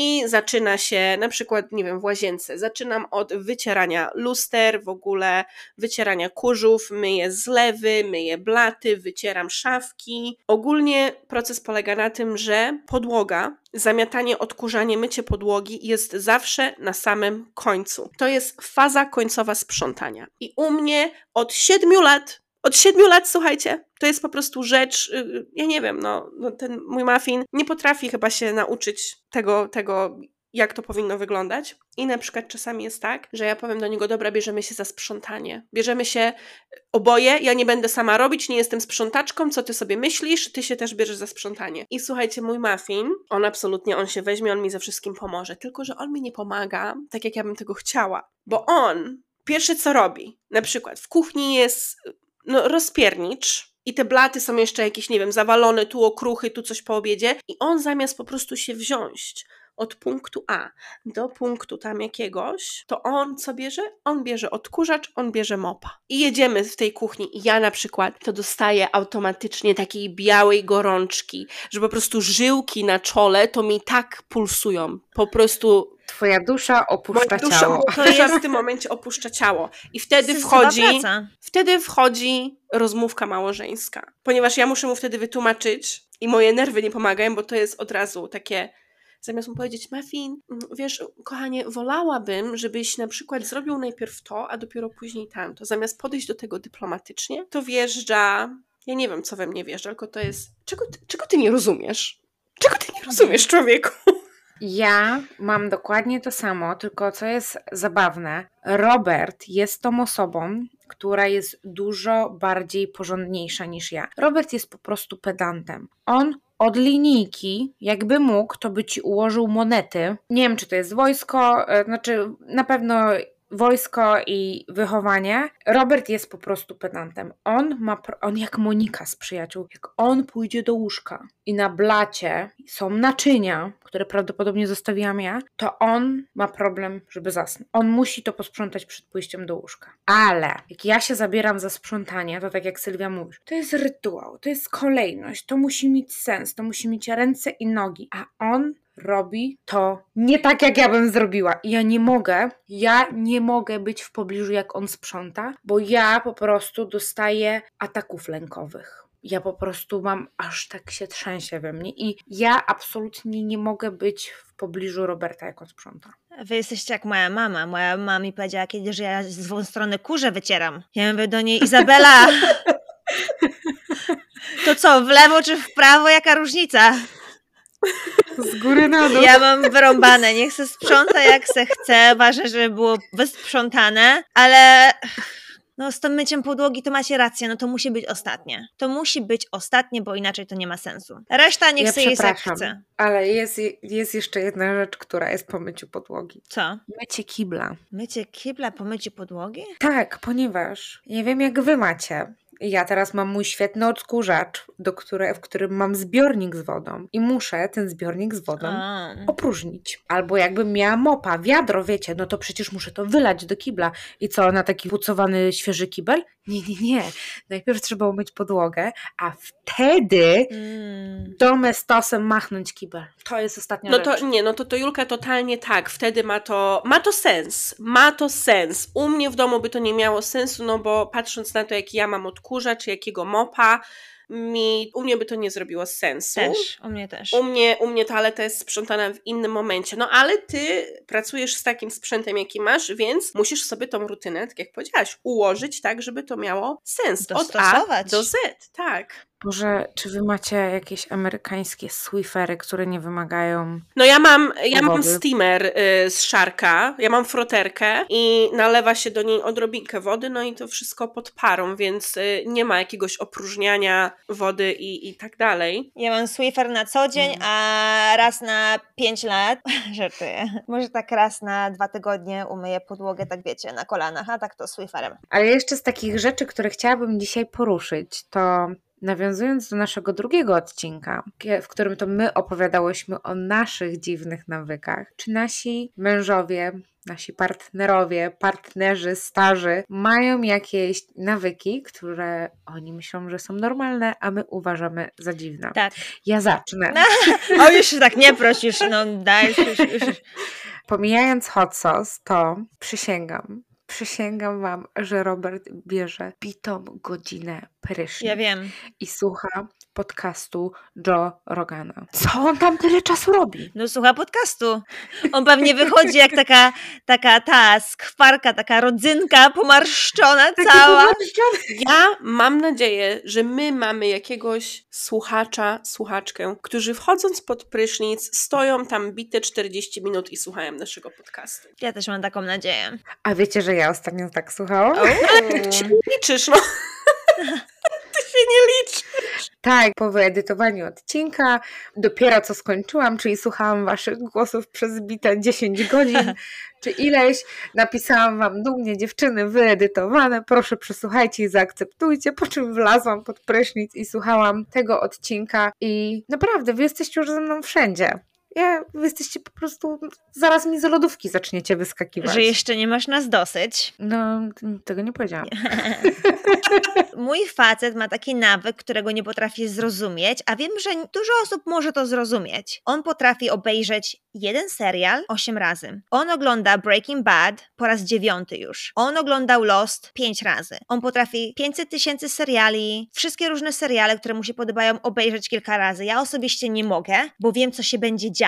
i zaczyna się na przykład, nie wiem, w łazience. Zaczynam od wycierania luster, w ogóle wycierania kurzów, myję zlewy, myję blaty, wycieram szafki. Ogólnie proces polega na tym, że podłoga, zamiatanie, odkurzanie, mycie podłogi jest zawsze na samym końcu. To jest faza końcowa sprzątania. I u mnie od siedmiu lat od siedmiu lat, słuchajcie, to jest po prostu rzecz, yy, ja nie wiem, no, no ten mój muffin nie potrafi chyba się nauczyć tego, tego, jak to powinno wyglądać. I na przykład czasami jest tak, że ja powiem do niego, dobra, bierzemy się za sprzątanie. Bierzemy się oboje, ja nie będę sama robić, nie jestem sprzątaczką, co ty sobie myślisz, ty się też bierzesz za sprzątanie. I słuchajcie, mój muffin, on absolutnie, on się weźmie, on mi ze wszystkim pomoże, tylko że on mi nie pomaga tak, jak ja bym tego chciała. Bo on, pierwsze co robi, na przykład w kuchni jest no, rozpiernicz i te blaty są jeszcze jakieś, nie wiem, zawalone, tu okruchy, tu coś po obiedzie i on zamiast po prostu się wziąć od punktu A do punktu tam jakiegoś, to on co bierze? On bierze odkurzacz, on bierze mopa. I jedziemy w tej kuchni i ja na przykład to dostaję automatycznie takiej białej gorączki, że po prostu żyłki na czole to mi tak pulsują. Po prostu Twoja dusza opuszcza Moja dusza, ciało. jest w tym momencie opuszcza ciało. I wtedy wchodzi, wtedy wchodzi rozmówka małżeńska. Ponieważ ja muszę mu wtedy wytłumaczyć i moje nerwy nie pomagają, bo to jest od razu takie zamiast mu powiedzieć, Muffin, mm, wiesz, kochanie, wolałabym, żebyś na przykład zrobił najpierw to, a dopiero później tamto. Zamiast podejść do tego dyplomatycznie, to wjeżdża, ja nie wiem, co we mnie wjeżdża, tylko to jest, czego ty, czego ty nie rozumiesz? Czego ty nie rozumiesz, człowieku? Ja mam dokładnie to samo, tylko co jest zabawne, Robert jest tą osobą, która jest dużo bardziej porządniejsza niż ja. Robert jest po prostu pedantem. On od linijki, jakby mógł, to by ci ułożył monety. Nie wiem, czy to jest wojsko, e, znaczy na pewno wojsko i wychowanie. Robert jest po prostu pedantem. On ma, on jak Monika z przyjaciół, jak on pójdzie do łóżka i na blacie są naczynia, które prawdopodobnie zostawiłam ja, to on ma problem, żeby zasnąć. On musi to posprzątać przed pójściem do łóżka. Ale jak ja się zabieram za sprzątanie, to tak jak Sylwia mówi, to jest rytuał, to jest kolejność, to musi mieć sens, to musi mieć ręce i nogi, a on robi to nie tak, jak ja bym zrobiła. Ja nie mogę, ja nie mogę być w pobliżu, jak on sprząta, bo ja po prostu dostaję ataków lękowych. Ja po prostu mam, aż tak się trzęsie we mnie i ja absolutnie nie mogę być w pobliżu Roberta, jak on sprząta. Wy jesteście jak moja mama. Moja mama mi powiedziała kiedyś, że ja z złą stronę kurze wycieram. Ja mówię do niej, Izabela, to co, w lewo czy w prawo, jaka różnica? Z góry na dół. Ja mam wyrąbane, niech se sprząta jak se chce, ważne, żeby było wysprzątane, ale no z tym myciem podłogi to macie rację, no to musi być ostatnie. To musi być ostatnie, bo inaczej to nie ma sensu. Reszta niech Ja sobie jest jak chce. Ale jest, jest jeszcze jedna rzecz, która jest po myciu podłogi. Co? Mycie kibla. Mycie kibla po myciu podłogi? Tak, ponieważ nie wiem jak wy macie. Ja teraz mam mój świetny odkurzacz, do które, w którym mam zbiornik z wodą i muszę ten zbiornik z wodą A. opróżnić. Albo jakbym miała mopa, wiadro, wiecie, no to przecież muszę to wylać do kibla. I co, na taki pucowany świeży kibel? Nie, nie, nie. Najpierw trzeba umyć podłogę, a wtedy Mm. domestosem machnąć kibel. To jest ostatnia No rzecz. to nie, no to to Julka totalnie tak, wtedy ma to, ma to sens, ma to sens. U mnie w domu by to nie miało sensu, no bo patrząc na to, jak ja mam odkurzacz, jakiego mopa, mi, u mnie by to nie zrobiło sensu. Też, u mnie też. U mnie, u mnie toaleta jest sprzątana w innym momencie. No ale ty pracujesz z takim sprzętem, jaki masz, więc musisz sobie tą rutynę, tak jak powiedziałaś, ułożyć tak, żeby to miało sens. Od A do Z, tak. Boże, czy wy macie jakieś amerykańskie Swiffery, które nie wymagają... No ja mam, ja mam steamer y, z szarka, ja mam froterkę i nalewa się do niej odrobinkę wody, no i to wszystko pod parą, więc y, nie ma jakiegoś opróżniania wody i, i tak dalej. Ja mam Swiffer na co dzień, Mm. a raz na 5 lat, żartuję, może tak raz na dwa tygodnie umyję podłogę, tak wiecie, na kolanach, a tak to Swifferem. Ale jeszcze z takich rzeczy, które chciałabym dzisiaj poruszyć, to nawiązując do naszego drugiego odcinka, w którym to my opowiadałyśmy o naszych dziwnych nawykach, czy nasi mężowie, nasi partnerowie, partnerzy, starzy mają jakieś nawyki, które oni myślą, że są normalne, a my uważamy za dziwne. Tak. Ja zacznę. O, już się tak nie już, no daj, już, już. Pomijając hot sauce, to przysięgam, przysięgam wam, że Robert bierze bitą godzinę prysznic Ja wiem. i słucha podcastu Joe Rogana. Co on tam tyle czasu robi? No słucha podcastu. On pewnie wychodzi jak taka, taka ta skwarka, taka rodzynka pomarszczona cała. Ja mam nadzieję, że my mamy jakiegoś słuchacza, słuchaczkę, którzy wchodząc pod prysznic stoją tam bite 40 minut i słuchają naszego podcastu. Ja też mam taką nadzieję. A wiecie, że ja ostatnio tak słuchałam? Ty się nie liczysz, no. Ty się nie liczysz. Tak, po wyedytowaniu odcinka, dopiero co skończyłam, czyli słuchałam waszych głosów przez bite 10 godzin, czy ileś, napisałam wam dumnie dziewczyny wyedytowane, proszę przesłuchajcie i zaakceptujcie, po czym wlazłam pod prysznic i słuchałam tego odcinka. I naprawdę, wy jesteście już ze mną wszędzie. Ja, wy jesteście po prostu, zaraz mi z lodówki zaczniecie wyskakiwać. Że jeszcze nie masz nas dosyć. No, tego nie powiedziałam. Mój facet ma taki nawyk, którego nie potrafi zrozumieć, a wiem, że dużo osób może to zrozumieć. On potrafi obejrzeć jeden serial osiem razy. On ogląda Breaking Bad po raz dziewiąty już. On oglądał Lost pięć razy. On potrafi 500 tysięcy seriali, wszystkie różne seriale, które mu się podobają, obejrzeć kilka razy. Ja osobiście nie mogę, bo wiem, co się będzie działo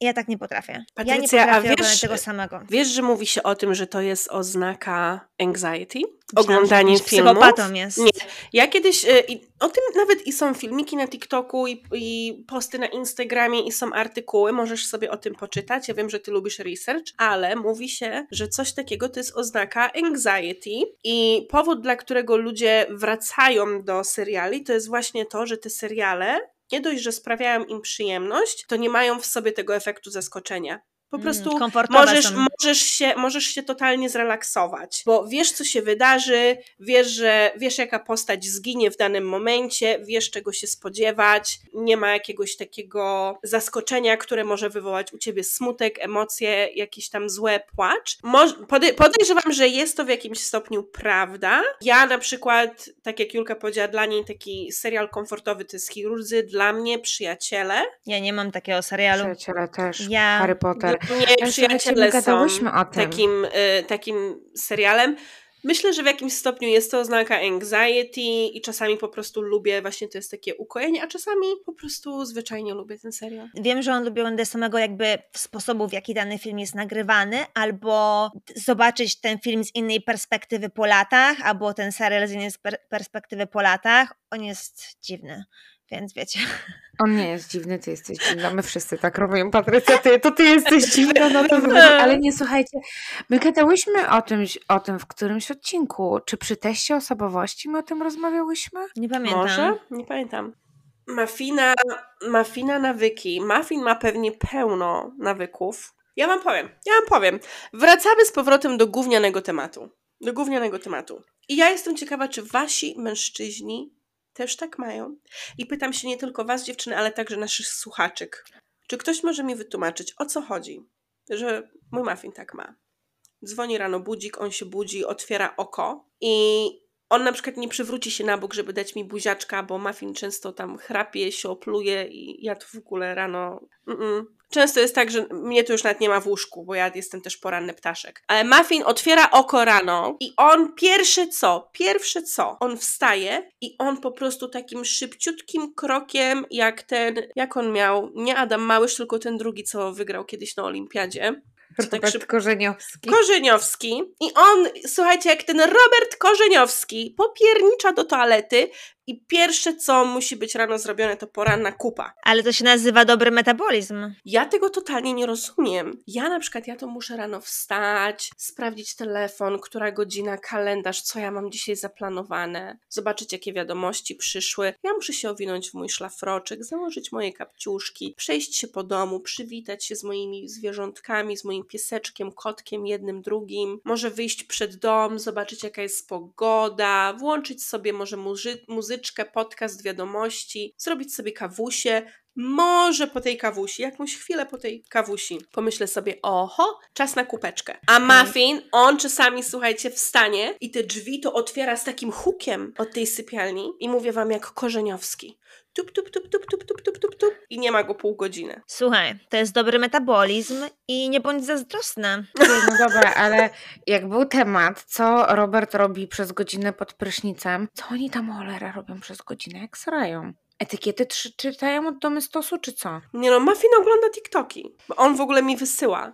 ja tak nie potrafię. ja nie Patrycja, a potrafię wiesz- tego samego. Wiesz, że mówi się o tym, że to jest oznaka anxiety? Oglądanie filmów? psychopatą jest. Nie. Ja kiedyś, e, i o tym nawet i są filmiki na TikToku i, i posty na Instagramie i są artykuły, możesz sobie o tym poczytać. Ja wiem, że ty lubisz research, ale mówi się, że coś takiego to jest oznaka anxiety i powód, dla którego ludzie wracają do seriali, to jest właśnie to, że te seriale nie dość, że sprawiają im przyjemność, to nie mają w sobie tego efektu zaskoczenia. Po Mm, prostu komfortowe możesz, są. możesz, się, możesz się totalnie zrelaksować, bo wiesz, co się wydarzy, wiesz, że wiesz, jaka postać zginie w danym momencie, wiesz, czego się spodziewać, nie ma jakiegoś takiego zaskoczenia, które może wywołać u ciebie smutek, emocje, jakieś tam złe płacz. Moż, pode, podejrzewam, że jest to w jakimś stopniu prawda. Ja na przykład, tak jak Julka powiedziała, dla niej taki serial komfortowy to jest Chirurdzy, dla mnie Przyjaciele. Ja nie mam takiego serialu. Przyjaciele też, Ja- Harry Potter. My Przyjaciele są takim, y, takim serialem. Myślę, że w jakimś stopniu jest to oznaka anxiety i czasami po prostu lubię, właśnie to jest takie ukojenie, a czasami po prostu zwyczajnie lubię ten serial. Wiem, że on lubi oglądać samego jakby sposobu, w jaki dany film jest nagrywany, albo zobaczyć ten film z innej perspektywy po latach, albo ten serial z innej perspektywy po latach. On jest dziwny. Więc wiecie. On nie jest dziwny, ty jesteś dziwna. My wszyscy tak robimy, Patrycja, ty, to ty jesteś dziwna na to Ale nie, słuchajcie, my gadałyśmy o tym, o tym w którymś odcinku. Czy przy teście osobowości my o tym rozmawiałyśmy? Nie pamiętam. Może? Nie pamiętam. Mafina, mafina nawyki. Muffin ma pewnie pełno nawyków. Ja wam powiem, ja wam powiem. Wracamy z powrotem do gównianego tematu. Do gównianego tematu. I ja jestem ciekawa, czy wasi mężczyźni też tak mają. I pytam się nie tylko Was, dziewczyny, ale także naszych słuchaczek. Czy ktoś może mi wytłumaczyć, o co chodzi, że mój muffin tak ma? Dzwoni rano budzik, on się budzi, otwiera oko i on na przykład nie przywróci się na bok, żeby dać mi buziaczka, bo muffin często tam chrapie, się opluje i ja tu w ogóle rano... Mm-mm. Często jest tak, że mnie to już nawet nie ma w łóżku, bo ja jestem też poranny ptaszek. Ale Muffin otwiera oko rano i on pierwsze co, pierwsze co, on wstaje i on po prostu takim szybciutkim krokiem, jak ten, jak on miał, nie Adam Małysz, tylko ten drugi, co wygrał kiedyś na Olimpiadzie. Robert tak. Korzeniowski. Korzeniowski. I on, słuchajcie, jak ten Robert Korzeniowski popiernicza do toalety, i pierwsze, co musi być rano zrobione, to poranna kupa. Ale to się nazywa dobry metabolizm. Ja tego totalnie nie rozumiem. Ja na przykład, ja to muszę rano wstać, sprawdzić telefon, która godzina, kalendarz, co ja mam dzisiaj zaplanowane, zobaczyć, jakie wiadomości przyszły. Ja muszę się owinąć w mój szlafroczek, założyć moje kapciuszki, przejść się po domu, przywitać się z moimi zwierzątkami, z moim pieseczkiem, kotkiem, jednym, drugim. Może wyjść przed dom, zobaczyć, jaka jest pogoda, włączyć sobie może muzy- muzyczkę, muzyczkę, podcast, wiadomości, zrobić sobie kawusie, może po tej kawusi, jakąś chwilę po tej kawusi, pomyślę sobie, oho, czas na kupeczkę. A mhm. Muffin, on czasami, słuchajcie, wstanie i te drzwi to otwiera z takim hukiem od tej sypialni i mówię wam jak Korzeniowski. Tup, tup, tup, tup, tup, tup, tup, tup, tup i nie ma go pół godziny. Słuchaj, to jest dobry metabolizm i nie bądź zazdrosna. No dobra, ale jak był temat, co Robert robi przez godzinę pod prysznicem, co oni tam cholera robią przez godzinę, jak srają? Etykiety czytają od domystosu, czy co? Nie no, Muffin ogląda TikToki. Bo on w ogóle mi wysyła.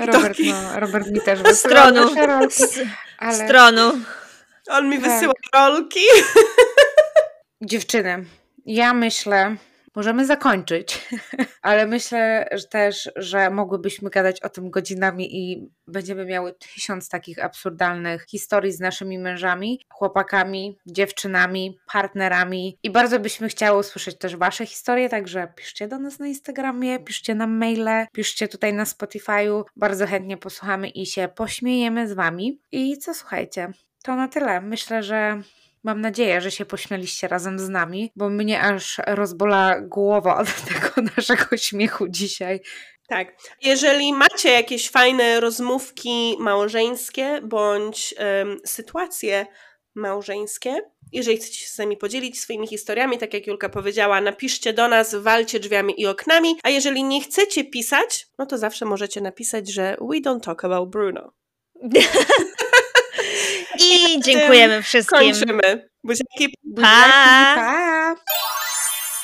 Robert, no, Robert mi też wysyła. Stronu. ale... Stronu. On mi tak. wysyła rolki. Dziewczyny, ja myślę, możemy zakończyć, ale myślę że też, że mogłybyśmy gadać o tym godzinami i będziemy miały tysiąc takich absurdalnych historii z naszymi mężami, chłopakami, dziewczynami, partnerami i bardzo byśmy chciały usłyszeć też Wasze historie, także piszcie do nas na Instagramie, piszcie nam maile, piszcie tutaj na Spotify'u, bardzo chętnie posłuchamy i się pośmiejemy z Wami. I co słuchajcie, to na tyle. Myślę, że Mam nadzieję, że się pośmialiście razem z nami, bo mnie aż rozbola głowa od tego naszego śmiechu dzisiaj. Tak. Jeżeli macie jakieś fajne rozmówki małżeńskie bądź um, sytuacje małżeńskie, jeżeli chcecie się z nami podzielić swoimi historiami, tak jak Julka powiedziała, napiszcie do nas, walcie drzwiami i oknami, a jeżeli nie chcecie pisać, no to zawsze możecie napisać, że we don't talk about Bruno. I dziękujemy wszystkim. Kończymy. Buziaki, buziaki, pa. pa.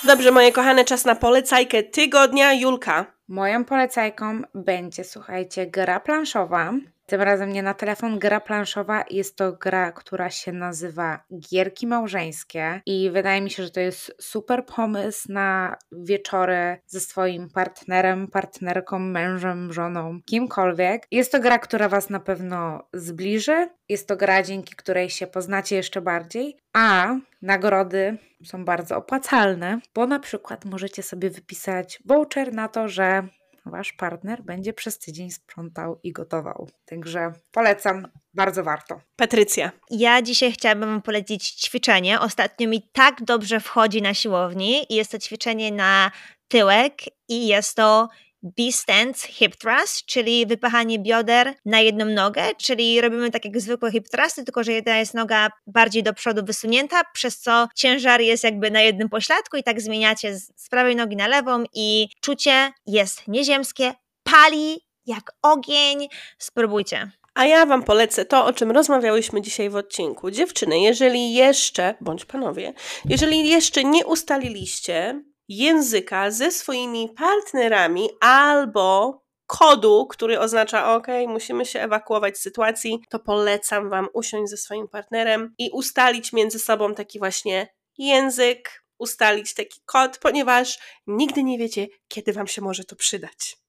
Dobrze, moje kochane, czas na polecajkę tygodnia. Julka. Moją polecajką będzie, słuchajcie, gra planszowa. Tym razem nie na telefon, gra planszowa. Jest to gra, która się nazywa Gierki Małżeńskie i wydaje mi się, że to jest super pomysł na wieczory ze swoim partnerem, partnerką, mężem, żoną, kimkolwiek. Jest to gra, która Was na pewno zbliży. Jest to gra, dzięki której się poznacie jeszcze bardziej, a nagrody są bardzo opłacalne, bo na przykład możecie sobie wypisać voucher na to, że wasz partner będzie przez tydzień sprzątał i gotował. Także polecam, bardzo warto. Patrycja. Ja dzisiaj chciałabym Wam polecić ćwiczenie. Ostatnio mi tak dobrze wchodzi na siłowni i jest to ćwiczenie na tyłek i jest to B-stance hip thrust, czyli wypachanie bioder na jedną nogę, czyli robimy tak jak zwykłe hip thrusty, tylko że jedna jest noga bardziej do przodu wysunięta, przez co ciężar jest jakby na jednym pośladku i tak zmieniacie z prawej nogi na lewą i czucie jest nieziemskie, pali jak ogień. Spróbujcie. A ja Wam polecę to, o czym rozmawiałyśmy dzisiaj w odcinku. Dziewczyny, jeżeli jeszcze, bądź panowie, jeżeli jeszcze nie ustaliliście języka ze swoimi partnerami albo kodu, który oznacza OK, musimy się ewakuować z sytuacji, to polecam Wam usiąść ze swoim partnerem i ustalić między sobą taki właśnie język, ustalić taki kod, ponieważ nigdy nie wiecie, kiedy Wam się może to przydać.